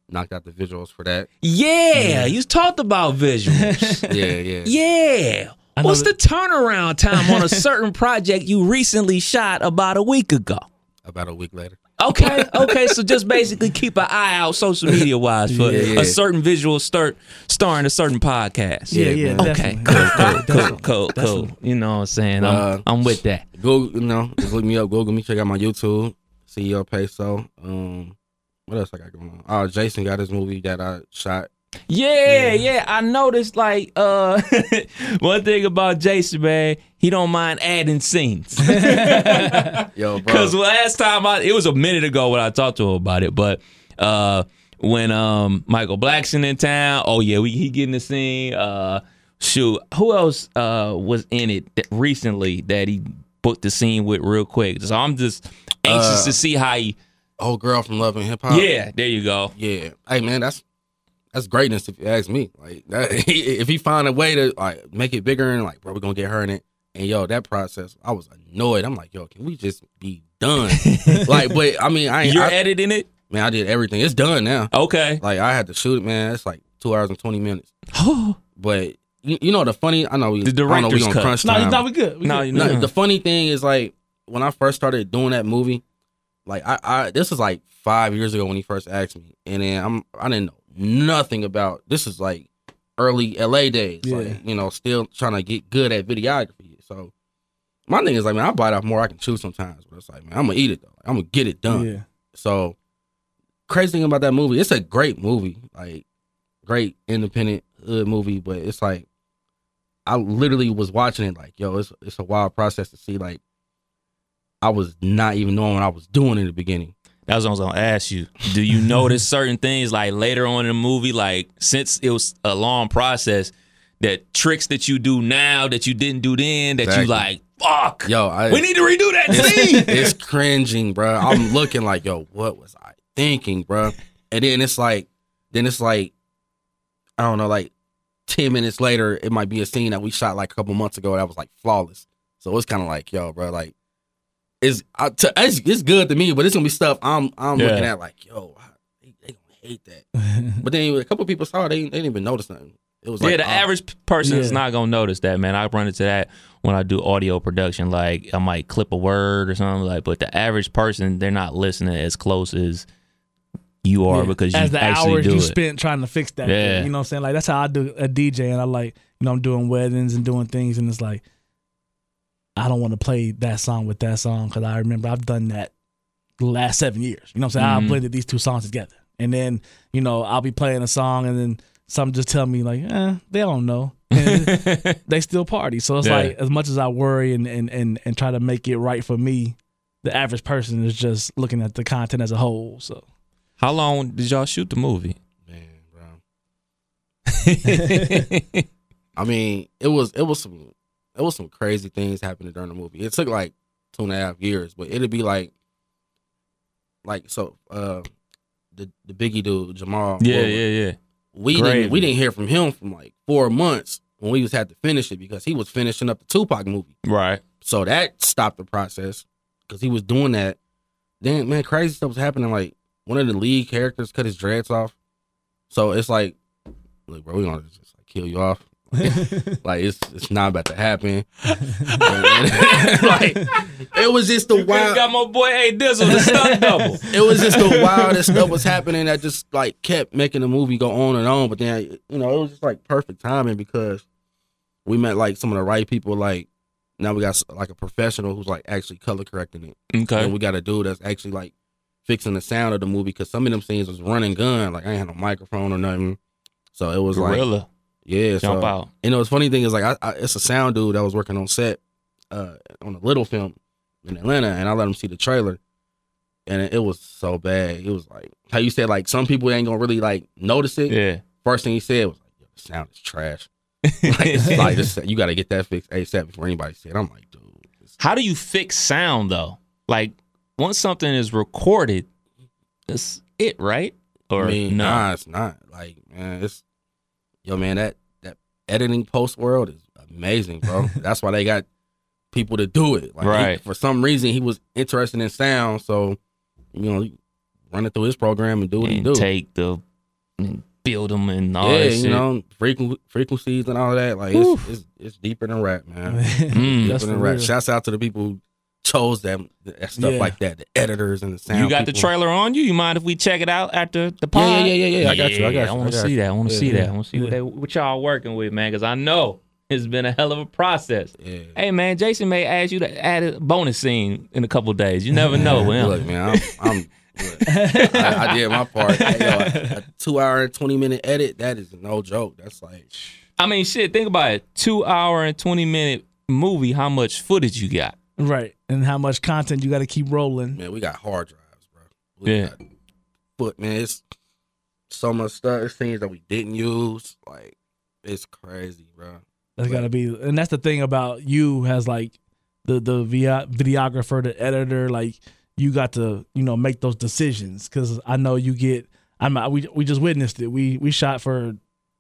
knocked out the visuals for that. yeah, you talked about visuals. Yeah, yeah. yeah. I What's the turnaround time on a certain project you recently shot about a week ago? About a week later. Okay, okay. So just basically keep an eye out social media wise for Yeah, yeah. a certain visual start starring a certain podcast. Yeah, yeah, man. Okay, definitely. cool, cool, cool, cool, cool. You know what I'm saying? Uh, I'm, I'm with that. Go, you know, just look me up. Google me. Check out my YouTube. CEO Peso. Um, what else I got going on? Oh, Jason got his movie that I shot. Yeah, yeah. I noticed like uh one thing about Jason, man, he don't mind adding scenes. Yo, bro. Because last time I it was a minute ago when I talked to him about it, but uh when um Michael Blackson in town, oh yeah, we he getting the scene. Uh shoot, who else uh was in it that recently that he booked the scene with real quick? So I'm just anxious Uh, to see how he Old girl from Love and Hip Hop. Yeah, there you go. yeah. Hey, man, that's that's greatness if you ask me. Like, that, if he find a way to like make it bigger and like, bro, we're gonna get her in it. And yo, that process, I was annoyed. I'm like, yo, can we just be done? like, but I mean, I ain't. You're I, editing it? man, I did everything. It's done now. Okay. Like, I had to shoot it, man. It's like two hours and twenty minutes. But you, you know the funny, I know we, The I know we director's on cut. crunch No, time. no, we good. We No, good. you No, know. the funny thing is like when I first started doing that movie, like I, I this was like five years ago when he first asked me, and then I'm I didn't know nothing about this is like early LA days, Yeah. like you know, still trying to get good at videography. So my thing is like, man, I bite off more I can chew sometimes, but it's like, man, I'm gonna eat it though. I'm gonna get it done. Yeah. So crazy thing about that movie, it's a great movie, like great independent hood movie, but it's like I literally was watching it like, yo, it's it's a wild process to see like I was not even knowing what I was doing in the beginning. That's what I was gonna ask you. Do you notice certain things like later on in the movie, like since it was a long process, that tricks that you do now that you didn't do then, that Exactly. you like, fuck, Yo, I we need to redo that scene. it's cringing, bro. I'm looking like, yo, what was I thinking, bro? And then it's like, then it's like, I don't know, like ten minutes later, it might be a scene that we shot like a couple months ago that was like flawless. So it's kind of like, yo, bro, like, it's, I, to, it's it's good to me, but it's gonna be stuff I'm I'm Yeah. looking at like, yo, they, they gonna hate that. but then a couple people saw it, they, they didn't even notice nothing. It was yeah, like, the oh, average p- person is not gonna notice that, man. I run into that when I do audio production. Like I might clip a word or something like, but the average person, they're not listening as close as you are Yeah. because you as the actually hours do you it. spent trying to fix that. Yeah. thing, you know what I'm saying? Like that's how I do a DJ, and I like you know I'm doing weddings and doing things, and it's like I don't want to play that song with that song because I remember I've done that the last seven years. You know what I'm saying? Mhm. I blended these two songs together, and then you know I'll be playing a song, and then some just tell me like, eh, they don't know. And they still party. So it's Yeah. like as much as I worry and, and and and try to make it right for me, the average person is just looking at the content as a whole. So How long did y'all shoot the movie? Man, bro. I mean, it was it was some it was some crazy things happening during the movie. It took like two and a half years, but it'd be like like so uh the the Biggie dude, Jamal. Yeah, yeah, yeah. We didn't we didn't hear from him from like four months when we was had to finish it because he was finishing up the Tupac movie. Right. So that stopped the process because he was doing that. Then man, crazy stuff was happening. Like one of the lead characters cut his dreads off. So it's like, look, bro, we gonna just like, kill you off. like it's it's not about to happen. like it was just the Wild. wild. Got my boy A Dizzle, the stunt double. It was just the wildest stuff was happening that just like kept making the movie go on and on. But then you know it was just like perfect timing because we met like some of the right people. Like now we got like a professional who's like actually color correcting it. Okay. And we got a dude that's actually like fixing the sound of the movie because some of them scenes was running gun. Like I ain't had no microphone or nothing. So it was like Guerrilla. Yeah, Jump so, out. You know, the funny thing is like I, I, it's a sound dude that was working on set uh, on a little film in Atlanta, and I let him see the trailer, and it, it was so bad. It was like how you said like some people ain't gonna really like notice it. Yeah. First thing he said was like, Yo, "The sound is trash." like, it's like this, you got to get that fixed ASAP before anybody it. I'm like, dude, How do you fix sound though? Like once something is recorded, that's it, right? Or I mean, no? nah, it's not. Like, man, it's yo, man, that that editing post world is amazing, bro. That's why they got people to do it. Like, he- Right. for some reason, he was interested in sound, so you know, he run it through his program and do what he and do. take the and build them and all yeah, that you shit. know, frequ- frequencies and all that. Like, it's, it's it's deeper than rap, man. Mm. Deeper for than rap. real. Shouts out to the people who chose that, that stuff Yeah. like that, the editors and the sound. you got the trailer on you. You mind if we check it out after the pod? Yeah, yeah, yeah, yeah, yeah. I got you, I got you, I want to see that. I want to Yeah, see yeah. that. I want to see what, they, what y'all working with, man. Because I know it's been a hell of a process. Yeah. Hey, man, Jason may ask you to add a bonus scene in a couple days. You never know. with him. Look, man, I'm, I'm look, I, I did my part. Hey, yo, a, a two hour and twenty minute edit, that is no joke. That's like I mean, shit. Think about it. Two hour and twenty minute movie. How much footage you got? Right, and how much content you got to keep rolling. man, we got hard drives, bro. We Yeah. got foot man, it's so much stuff, it's things that we didn't use. Like it's crazy, bro. That's got to be, and that's the thing about you as like the the via- videographer, the editor. Like you got to you know make those decisions because I know you get. I'm we we just witnessed it. We we shot for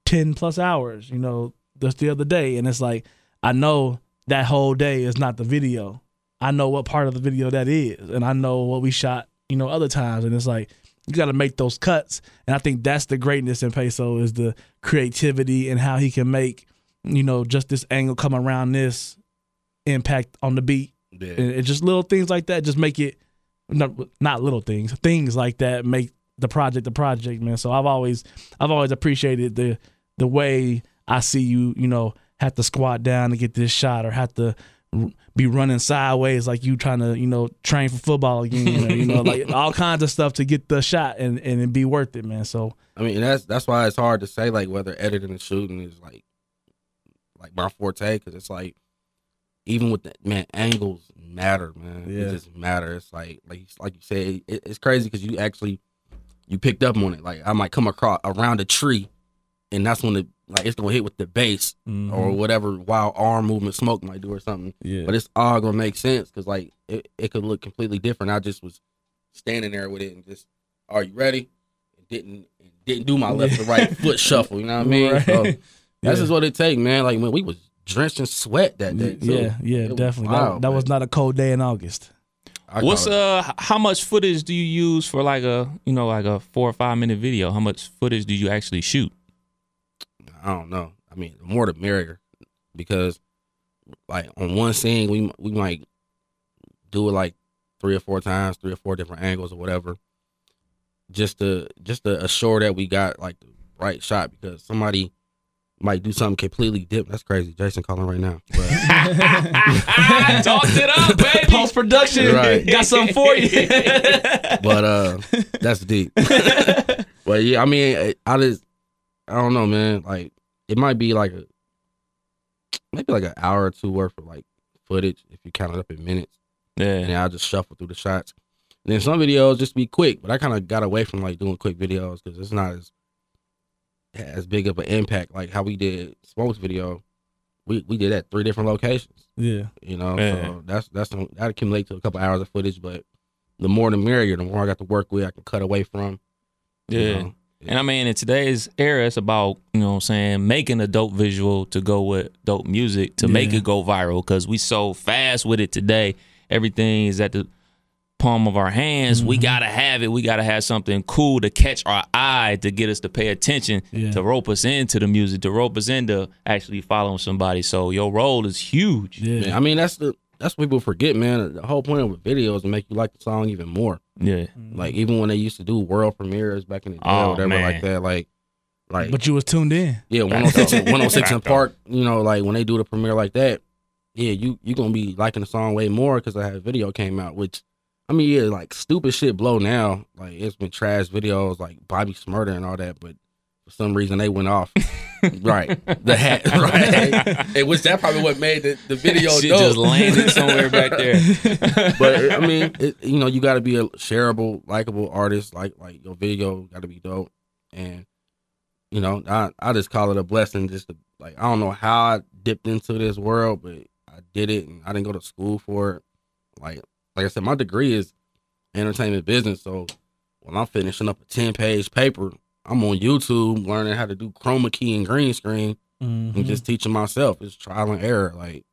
ten plus hours. You know, just the other day, and it's like I know that whole day is not the video. I know what part of the video that is, and I know what we shot. You know, other times, and it's like you got to make those cuts. And I think that's the greatness in Peso is the creativity and how he can make you know, just this angle come around this impact on the beat. Yeah. And it's just little things like that just make it not not little things. Things like that make the project the project, man. So I've always I've always appreciated the the way I see you, you know, have to squat down to get this shot or have to be running sideways like you trying to, you know, train for football again or, you know, like all kinds of stuff to get the shot and and it be worth it, man. So I mean, that's that's why it's hard to say like whether editing and shooting is like like my forte because it's like even with the man angles matter, man. Yeah. It just matter. It's like like like you said, it, it's crazy because you actually you picked up on it. Like I might come across around a tree, and that's when the like it's gonna hit with the bass or whatever wild arm movement smoke might do or something. yeah. But it's all gonna make sense because like it, it could look completely different. I just was standing there with it and just, are you ready? And didn't didn't do my left to right foot shuffle. You know what I mean? Right. So that's Yeah. just what it take, man. Like when we was drenched in sweat that day. too. yeah, yeah, It was definitely. wild, that that was not a cold day in August. I What's uh? How much footage do you use for like a you know like a four or five minute video? How much footage do you actually shoot? I don't know. I mean, the more the merrier, because like on one scene we we might do it like three or four times, three or four different angles or whatever, just to just to assure that we got like the right shot. Because somebody might do something completely different. That's crazy. Jason calling right now. But Talked it up, baby. Post production, Right. got something for you. but uh, that's deep. but yeah, I mean, I just I don't know, man. Like it might be like a maybe like an hour or two worth of like footage if you count it up in minutes. And Yeah. then I'll just shuffle through the shots. And then some videos just be quick, but I kind of got away from like doing quick videos because it's not as as big of an impact like how we did Smokes video. We we did at three different locations. Yeah. You know, Yeah. so that's that's that accumulate to a couple hours of footage, but the more the merrier. The more I got to work with, I can cut away from. you Yeah. And I mean, in today's era, it's about, you know what I'm saying, making a dope visual to go with dope music to make it go viral because we so fast with it today. Everything is at the palm of our hands. We Mhm. got to have it. We got to have something cool to catch our eye, to get us to pay attention, Yeah. to rope us into the music, to rope us into actually following somebody. So your role is huge. Yeah. Yeah, I mean that's the that's what people forget, man. The whole point of a video is to make you like the song even more. Yeah. Like even when they used to do world premieres back in the day Oh, or whatever man. like that, like like But you was tuned in. yeah, 106, 106 in Fact. Park, you know, like when they do the premiere like that, yeah, you you gonna be liking the song way more because I that video came out. Which I mean, yeah, like stupid shit blow now. Like it's been trash videos like Bobby Shmurda and all that, but for some reason they went off. right, the hat, right, and which that probably what made the, the video dope. just landed somewhere back there. but uh, I mean, it, you know, you got to be a shareable, likable artist. Like like your video got to be dope, and you know, I I just call it a blessing. Just to, like I don't know how I dipped into this world, but I did it, and I didn't go to school for it. Like like I said, my degree is entertainment business. So when I'm finishing up a ten page paper, I'm on YouTube learning how to do chroma key and green screen, Mhm. and just teaching myself. It's trial and error. Like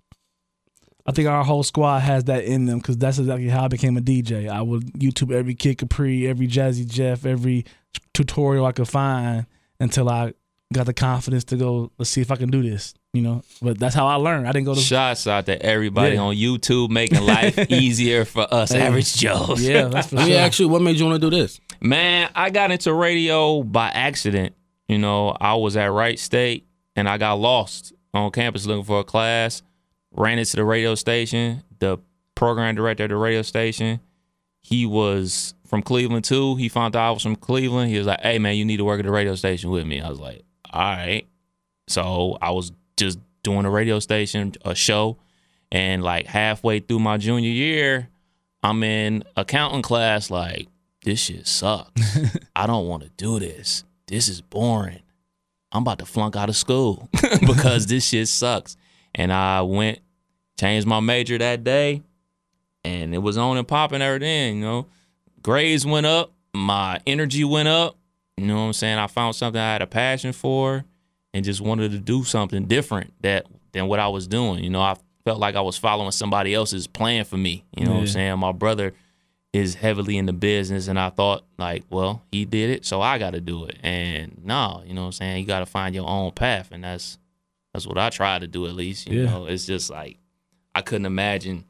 I think our whole squad has that in them because that's exactly how I became a DJ. I would YouTube every Kid Capri, every Jazzy Jeff, every tutorial I could find until I got the confidence to go. Let's see if I can do this. You know, but that's how I learned. I didn't go to. Shots out to everybody Yeah. on YouTube making life easier for us Hey. average Joes. Yeah, that's for let me sure. ask you, what made you want to do this? Man, I got into radio by accident. You know, I was at Wright State and I got lost on campus looking for a class. Ran into the radio station. The program director at the radio station, he was from Cleveland too. He found out I was from Cleveland. He was like, "Hey man, you need to work at the radio station with me." I was like, "All right." So I was just doing a radio station, a show, and like halfway through my junior year, I'm in accounting class. Like, this shit sucks. I don't want to do this. This is boring. I'm about to flunk out of school because this shit sucks. And I went, changed my major that day, and it was on and popping ever then, you know. Grades went up, my energy went up. You know what I'm saying? I found something I had a passion for and just wanted to do something different that than what I was doing. You know, I felt like I was following somebody else's plan for me. You know what I'm saying? My brother is heavily in the business and I thought like, well, he did it, so I got to do it. And no, you know what I'm saying? You got to find your own path and that's that's what I try to do at least, you Yeah. know. It's just like I couldn't imagine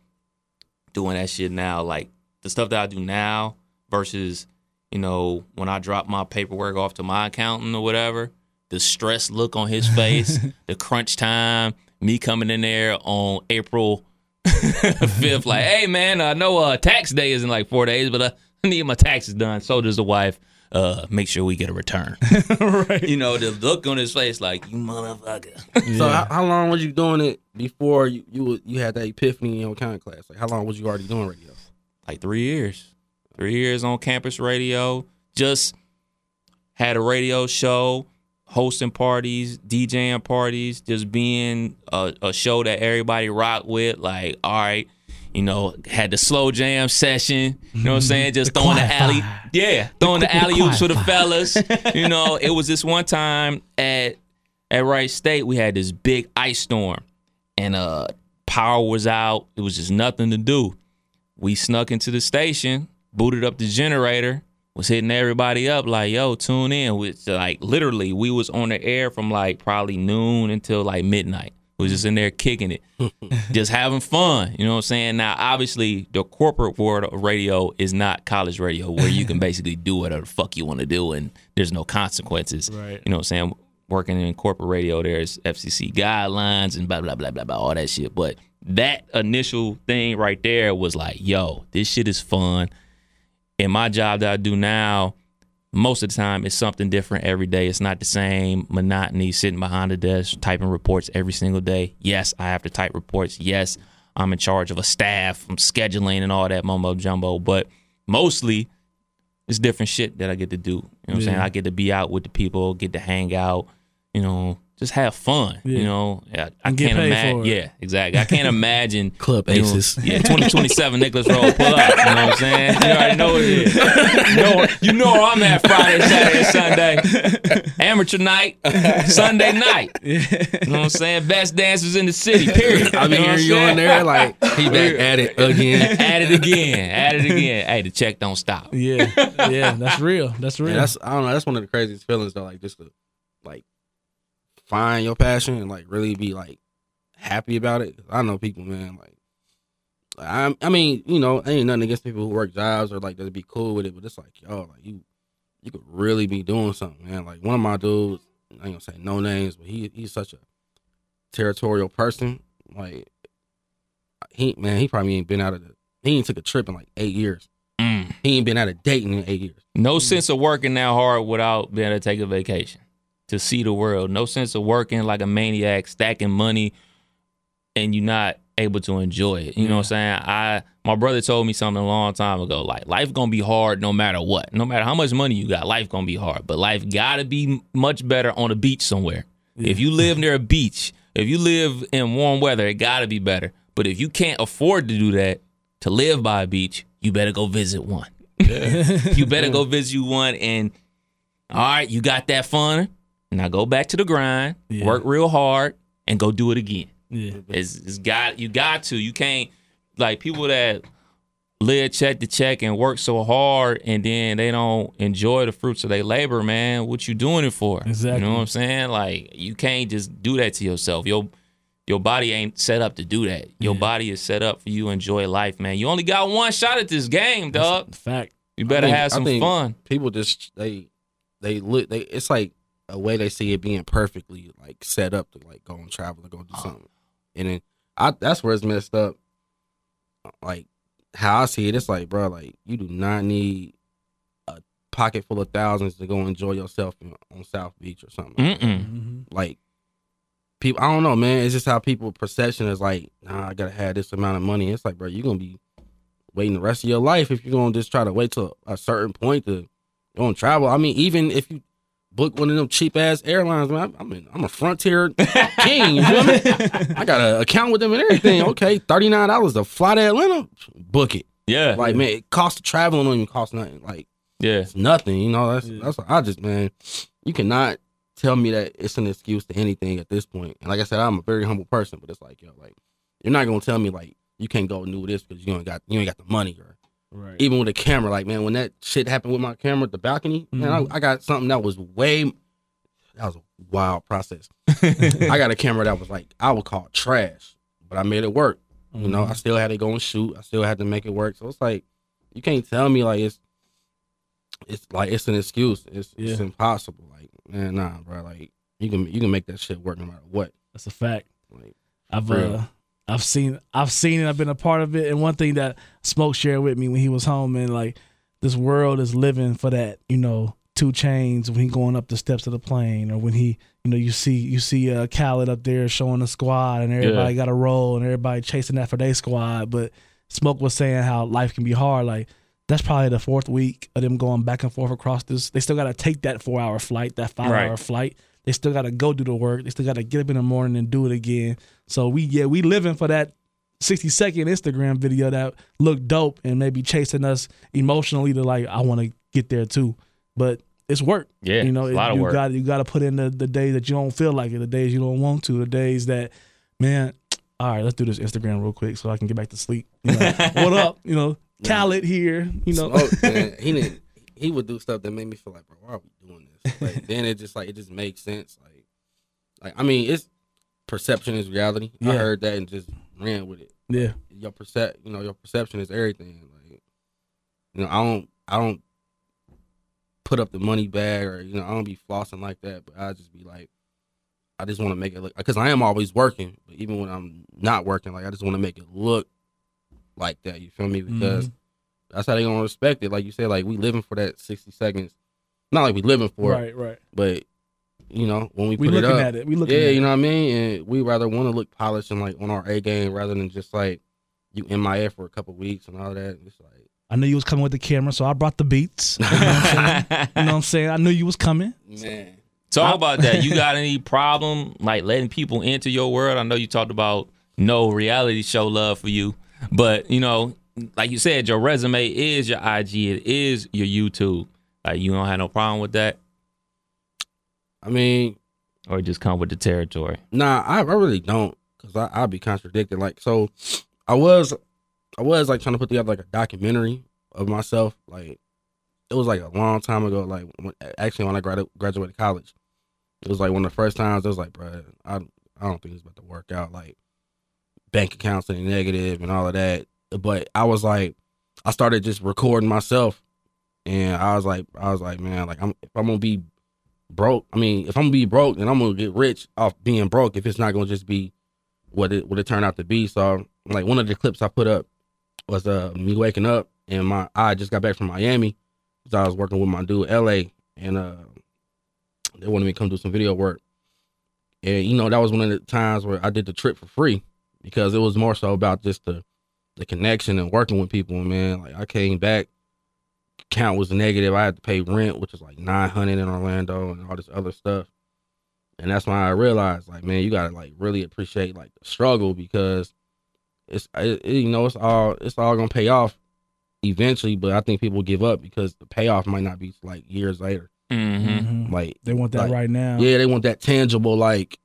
doing that shit now like the stuff that I do now versus you know when I drop my paperwork off to my accountant or whatever, the stress look on his face, the crunch time, me coming in there on April fifth, like, hey man, I know uh, tax day is in like four days, but uh, I need my taxes done. So does the wife. Uh, make sure we get a return. right. you know the look on his face, like you motherfucker. So how, how long was you doing it before you you, you had that epiphany in your accounting class? Like how long was you already doing radio? like three years. Three years on campus radio. Just had a radio show, hosting parties, DJing parties, just being a, a show that everybody rocked with. Like, all right, you know, had the slow jam session. You know what I'm saying? Just The throwing the alley, vibe. yeah, throwing the, the alley oops for the fellas. you know, it was this one time at at Wright State, we had this big ice storm, and uh, power was out. It was just nothing to do we snuck into the station, booted up the generator, was hitting everybody up like, "Yo, tune in." Which like literally, we was on the air from like probably noon until like midnight. We was just in there kicking it, just having fun. You know what I'm saying? Now, obviously, the corporate world of radio is not college radio, where you can basically do whatever the fuck you want to do, and there's no consequences. Right. You know what I'm saying? Working in corporate radio, there's FCC guidelines and blah blah blah blah blah, all that shit. But that initial thing right there was like, yo, this shit is fun. And my job that I do now, most of the time, it's something different every day. It's not the same monotony sitting behind the desk typing reports every single day. Yes, I have to type reports. Yes, I'm in charge of a staff, I'm scheduling and all that mumbo jumbo. But mostly, it's different shit that I get to do. You know what I'm saying? I get to be out with the people, get to hang out, you know, just have fun. Yeah. You know, I, I get can't paid imagine. for it. Yeah, exactly. I can't imagine Club doing- Aces. Yeah, 2027 Nicholas Roll pull up. You know what I'm saying? You already know what it is. You know, you know where I'm at Friday, Saturday, Sunday. Amateur night, Sunday night. You know what I'm saying? Best dancers in the city, period. I be You know hearing you I'm on there like he back at it again. At it again. At it again. Hey, the check don't stop. Yeah, yeah, that's real. That's real. Yeah, that's I don't know. That's one of the craziest feelings though. Like just to like find your passion and like really be like happy about it. I know people, man. Like I, I mean, you know, ain't nothing against people who work jobs or like to be cool with it, but it's like, yo, like you, you could really be doing something, man. Like one of my dudes, I ain't gonna say no names, but he he's such a territorial person. Like he, man, he probably ain't been out of the. He ain't took a trip in like eight years. Mm. He ain't been out of dating in eight years. No sense of working that hard without being able to take a vacation to see the world. No sense of working like a maniac, stacking money, and you're not able to enjoy it. You know what I'm saying? I my brother told me something a long time ago. Like life gonna be hard no matter what. No matter how much money you got, life gonna be hard. But life gotta be much better on a beach somewhere. If you live near a beach, if you live in warm weather, it gotta be better. But if you can't afford to do that, to live by a beach, you better go visit one. you better go visit you one and all right, you got that fun. Now go back to the grind, Yeah. work real hard, and go do it again. yeah, It's, it's got you got to. You can't like people that live check to check and work so hard and then they don't enjoy the fruits of their labor, man. What you doing it for? Exactly. You know what I'm saying? Like you can't just do that to yourself. Your your body ain't set up to do that. Your Yeah. body is set up for you to enjoy life, man. You only got one shot at this game, dog. fact. You better I think- have I some think fun. People just they they look they it's like a way they see it being perfectly like set up to like go and travel or go do something. And then I that's where it's messed up. Like how I see it, it's like, bro, like you do not need a pocket full of thousands to go enjoy yourself in, on South Beach or something. like Mm-hmm. Like people, I don't know, man. It's just how people perception is like, nah, I gotta have this amount of money. It's like, bro, you're gonna be waiting the rest of your life if you're gonna just try to wait till a certain point to go and travel. I mean, even if you book one of them cheap ass airlines, man, I, I mean, I'm a Frontier king. You feel me? I got an account with them and everything. Okay, thirty nine dollars to fly to Atlanta, book it. Yeah. Like, man, it costs traveling don't even cost nothing. Like, yeah. it's nothing. You know, that's Yeah. that's what I just man. You cannot tell me that it's an excuse to anything at this point. And like I said, I'm a very humble person, but it's like yo, like you're not gonna tell me like you can't go and do this because you ain't got you ain't got the money or Right. even with a camera. Like man, when that shit happened with my camera at the balcony, man, Mhm. I, I got something that was way that was a wild process. I got a camera that was like I would call it trash, but I made it work. You know, I still had to go and shoot. I still had to make it work. So it's like you can't tell me like it's it's like it's an excuse. It's it's impossible. Like man, nah, bro. Like you can you can make that shit work no matter what. That's a fact. Like I've uh, I've seen I've seen it. I've been a part of it. And one thing that Smoke shared with me when he was home, and like this world is living for that. You know, 2 Chainz when he going up the steps of the plane, or when he, you know, you see you see uh, Khaled up there showing the squad, and everybody got a role, and everybody chasing that for their squad. But Smoke was saying how life can be hard. Like that's probably the fourth week of them going back and forth across this. They still got to take that four hour flight, that five hour flight. They still got to go do the work. They still got to get up in the morning and do it again. So we yeah we living for that sixty second Instagram video that looked dope and maybe chasing us emotionally to like I want to get there too. But it's work. Yeah, you know it's a lot you work. got you got to put in the, the days that you don't feel like it, the days you don't want to, the days that man. All right, let's do this Instagram real quick so I can get back to sleep. You know, what up? You know, Khaled here. You know, Smoke, man, he didn't. He would do stuff that made me feel like, bro, why are we doing this? Like then it just like it just makes sense. Like, like I mean, it's perception is reality. I heard that and just ran with it. yeah, Your percep, you know, your perception is everything. Like, you know, I don't, I don't put up the money bag or you know, I don't be flossing like that. But I just be like, I just want to make it look because I am always working. But even when I'm not working, like I just want to make it look like that. You feel me? Mm-hmm. Because that's how they gonna respect it. Like you said, like we living for that sixty seconds. Not like we living for it, right, right. but you know when we We put it looking up, at it. We looking yeah, at you know what I mean. And we rather want to look polished and like on our A game rather than just like you in my MIA for a couple weeks and all that. It's like I knew you was coming with the camera, so I brought the beats. You know what I'm saying? you know what I'm saying? I knew you was coming. man, Talk about that. You got any problem like letting people into your world? I know you talked about no reality show love for you, but you know, like you said, your resume is your IG, it is your YouTube. Like you don't have no problem with that, I mean, or just come with the territory. Nah, I, I really don't, cause I I'd be contradicted. Like, so I was, I was like trying to put together like a documentary of myself. Like, it was like a long time ago. Like, when, actually, when I gradu- graduated college, it was like one of the first times. I was like, bro, I I don't think it's about to work out. Like, bank accounts and negative and all of that. But I was like, I started just recording myself, and I was like, I was like, man, like I'm if I'm gonna be broke. I mean, if I'm gonna be broke, then I'm gonna get rich off being broke. If it's not gonna just be what it what it turned out to be. So like one of the clips I put up was uh me waking up and my I just got back from Miami. So I was working with my dude LA and uh they wanted me to come do some video work. And you know, that was one of the times where I did the trip for free because it was more so about just the the connection and working with people, man. Like I came back count was negative. I had to pay rent, which is like nine hundred in Orlando and all this other stuff. And that's when I realized, like, man, you gotta like really appreciate like the struggle because it's it, it- you know it's all it's all gonna pay off eventually. But I think people give up because the payoff might not be like years later. Mm-hmm. Mhm. Like They want that Like, right now. yeah, they want that tangible like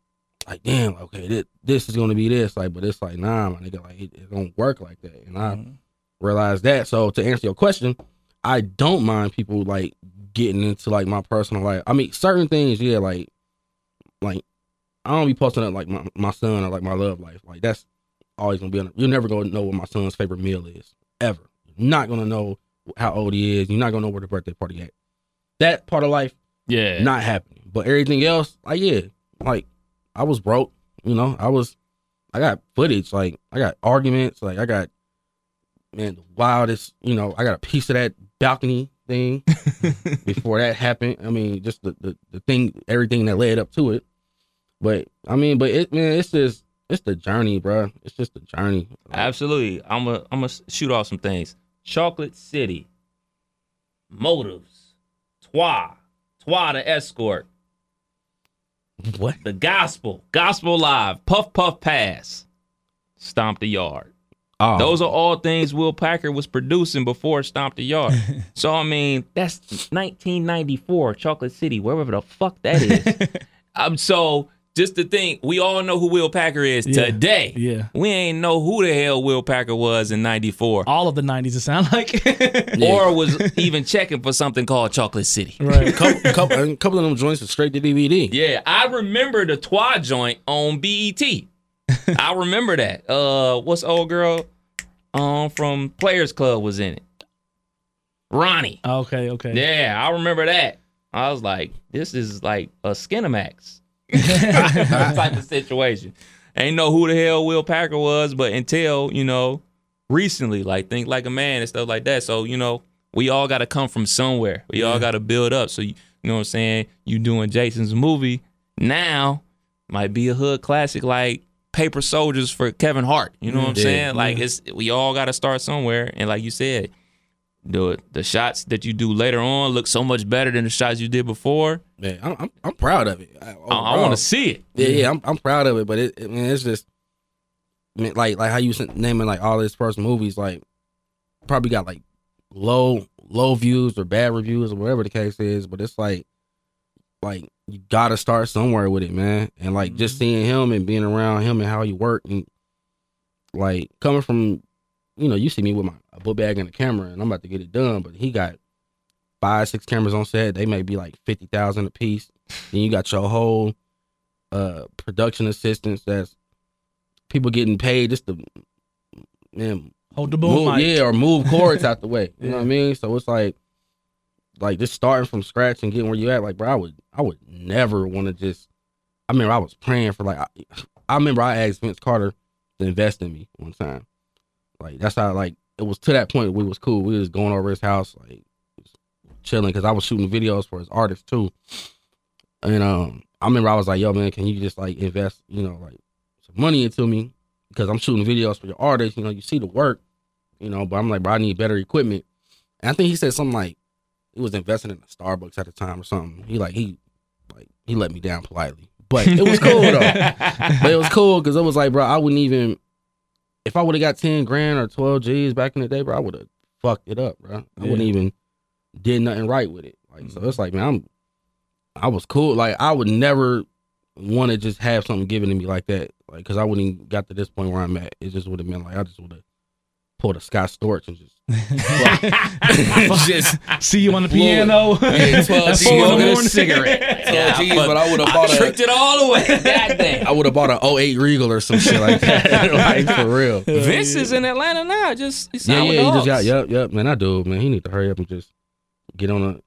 like damn okay this, this is gonna be this like but it's like nah my nigga like it, it don't work like that and I Mhm. realized that. So to answer your question, I don't mind people like getting into like my personal life. I mean, certain things, yeah, like like I don't be posting up like my, my son or like my love life. Like that's always gonna be on you're never gonna know what my son's favorite meal is. Ever. You're not gonna know how old he is. You're not gonna know where the birthday party at. That part of life, Yeah. not happening. But everything else, like yeah, like I was broke, you know, I was I got footage, like I got arguments, like I got man, the wildest, you know, I got a piece of that balcony thing before that happened. I mean, just the, the, the thing, everything that led up to it. But I mean, but it man, it's just it's the journey, bro. It's just the journey. Absolutely. I'm gonna I'm gonna shoot off some things. Chocolate City, motives, Trois, Trois the escort, What? the gospel, gospel live, puff puff pass, stomp the yard. Oh, Those are all things Will Packer was producing before Stomp the Yard. so I mean, that's 1994, Chocolate City, wherever the fuck that is. um, so just to think, we all know who Will Packer is Yeah. today. Yeah. We ain't know who the hell Will Packer was in '94, All of the 90s, it sound like. or was even checking for something called Chocolate City. right. couple, couple, a couple of them joints are straight to DVD. Yeah, I remember the Trois joint on BET. I remember that. Uh, what's old girl um from Players Club was in it? Ronnie. Okay, okay. Yeah, I remember that. I was like, this is like a Skinamax type of situation. Ain't know who the hell Will Packer was, but until, you know, recently, like think like a man and stuff like that. So, you know, we all gotta come from somewhere. We all gotta build up. So you, you know what I'm saying? You doing Jason's movie now might be a hood classic like Paper Soldiers for Kevin Hart. You know what I'm saying? Like it's we all gotta start somewhere. And like you said, the the shots that you do later on look so much better than the shots you did before. Man, I'm, I'm I'm proud of it. I, I, I want to see it. Yeah, yeah, I'm I'm proud of it, but it, man, it's just I mean, like like how you naming like all his first movies, like probably got like low low views or bad reviews or whatever the case is, but it's like like you gotta start somewhere with it, man. And like just mm-hmm. seeing him and being around him and how he worked and like coming from you know, you see me with my book bag and a camera and I'm about to get it done, but he got five, six cameras on set. They may be like fifty thousand a piece. Then you got your whole uh production assistants that's people getting paid just to man Hold the boom move, yeah or move cords out the way. You know what I mean? So it's like like just starting from scratch and getting where you at. Like, bro, I would I would never want to just. I remember I was praying for like I, I remember I asked Vince Carter to invest in me one time. Like that's how like it was to that point we was cool. We was going over his house like chilling because I was shooting videos for his artist too. And um, I remember I was like, "Yo, man, can you just like invest, you know, like some money into me?" because I'm shooting videos for your artist. You know, you see the work, you know, but I'm like, bro, I need better equipment. And I think he said something like he was investing in a Starbucks at the time or something. He like he like he let me down politely, but it was cool though. but it was cool because it was like, bro, I wouldn't even if I would have got ten grand or twelve G's back in the day, bro, I would have fucked it up, bro. I wouldn't even did nothing right with it. Like so, mm. it's like, man, I'm I was cool. Like I would never want to just have something given to me like that, like because I wouldn't even got to this point where I'm at. It just would have been like I just would have pulled a Scott Storch and just just See you on the Lord. piano. Yeah, 12 At G's four in the smoking a morning. cigarette. 12 Yeah, G's, but but I would have bought a Tricked it all the way. Goddamn. I would have bought a 08 Regal or some shit like that. like for real. Vince is in Atlanta now. Just he Yeah, signed yeah, he just got yep, yep, man. I do, man. He need to hurry up and just get on the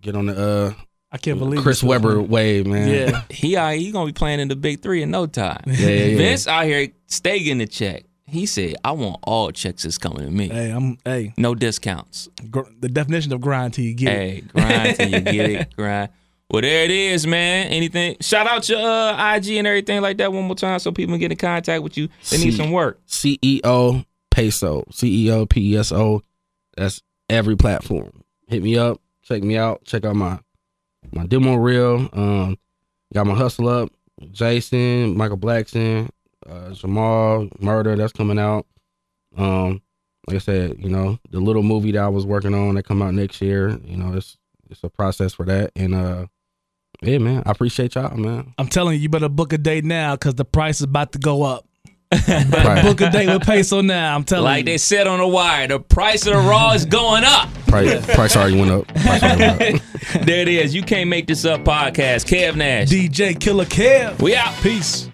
get on the uh I can't believe Chris this was Webber wave, man. Yeah. He out, he gonna be playing in the big three in no time. yeah, yeah. yeah. Vince out here stay getting the check. He said, "I want all checks that's coming to me. Hey, I'm hey. No discounts. Gr- the definition of grind till you get it. Hey, grind till you get it. Grind. Well, there it is, man. Anything? Shout out your uh, IG and everything like that one more time, so people can get in contact with you. They need some work. CEO Peso, CEO P E S O. That's every platform. Hit me up, check me out, check out my my demo reel. Um, got my hustle up. Jason, Michael Blackson, uh, Jamal Murder. That's coming out. Um, like I said, you know the little movie that I was working on that come out next year. You know, it's it's a process for that, and uh, yeah, man, I appreciate y'all, man. I'm telling you, you better book a date now because the price is about to go up. Right. book a date with Peso now. I'm telling Like you. they said on the wire, the price of the raw is going up. Price, price already went up. Price already went up. there it is. You can't make this up podcast. Kev Nash. DJ Killer Kev. we out. Peace.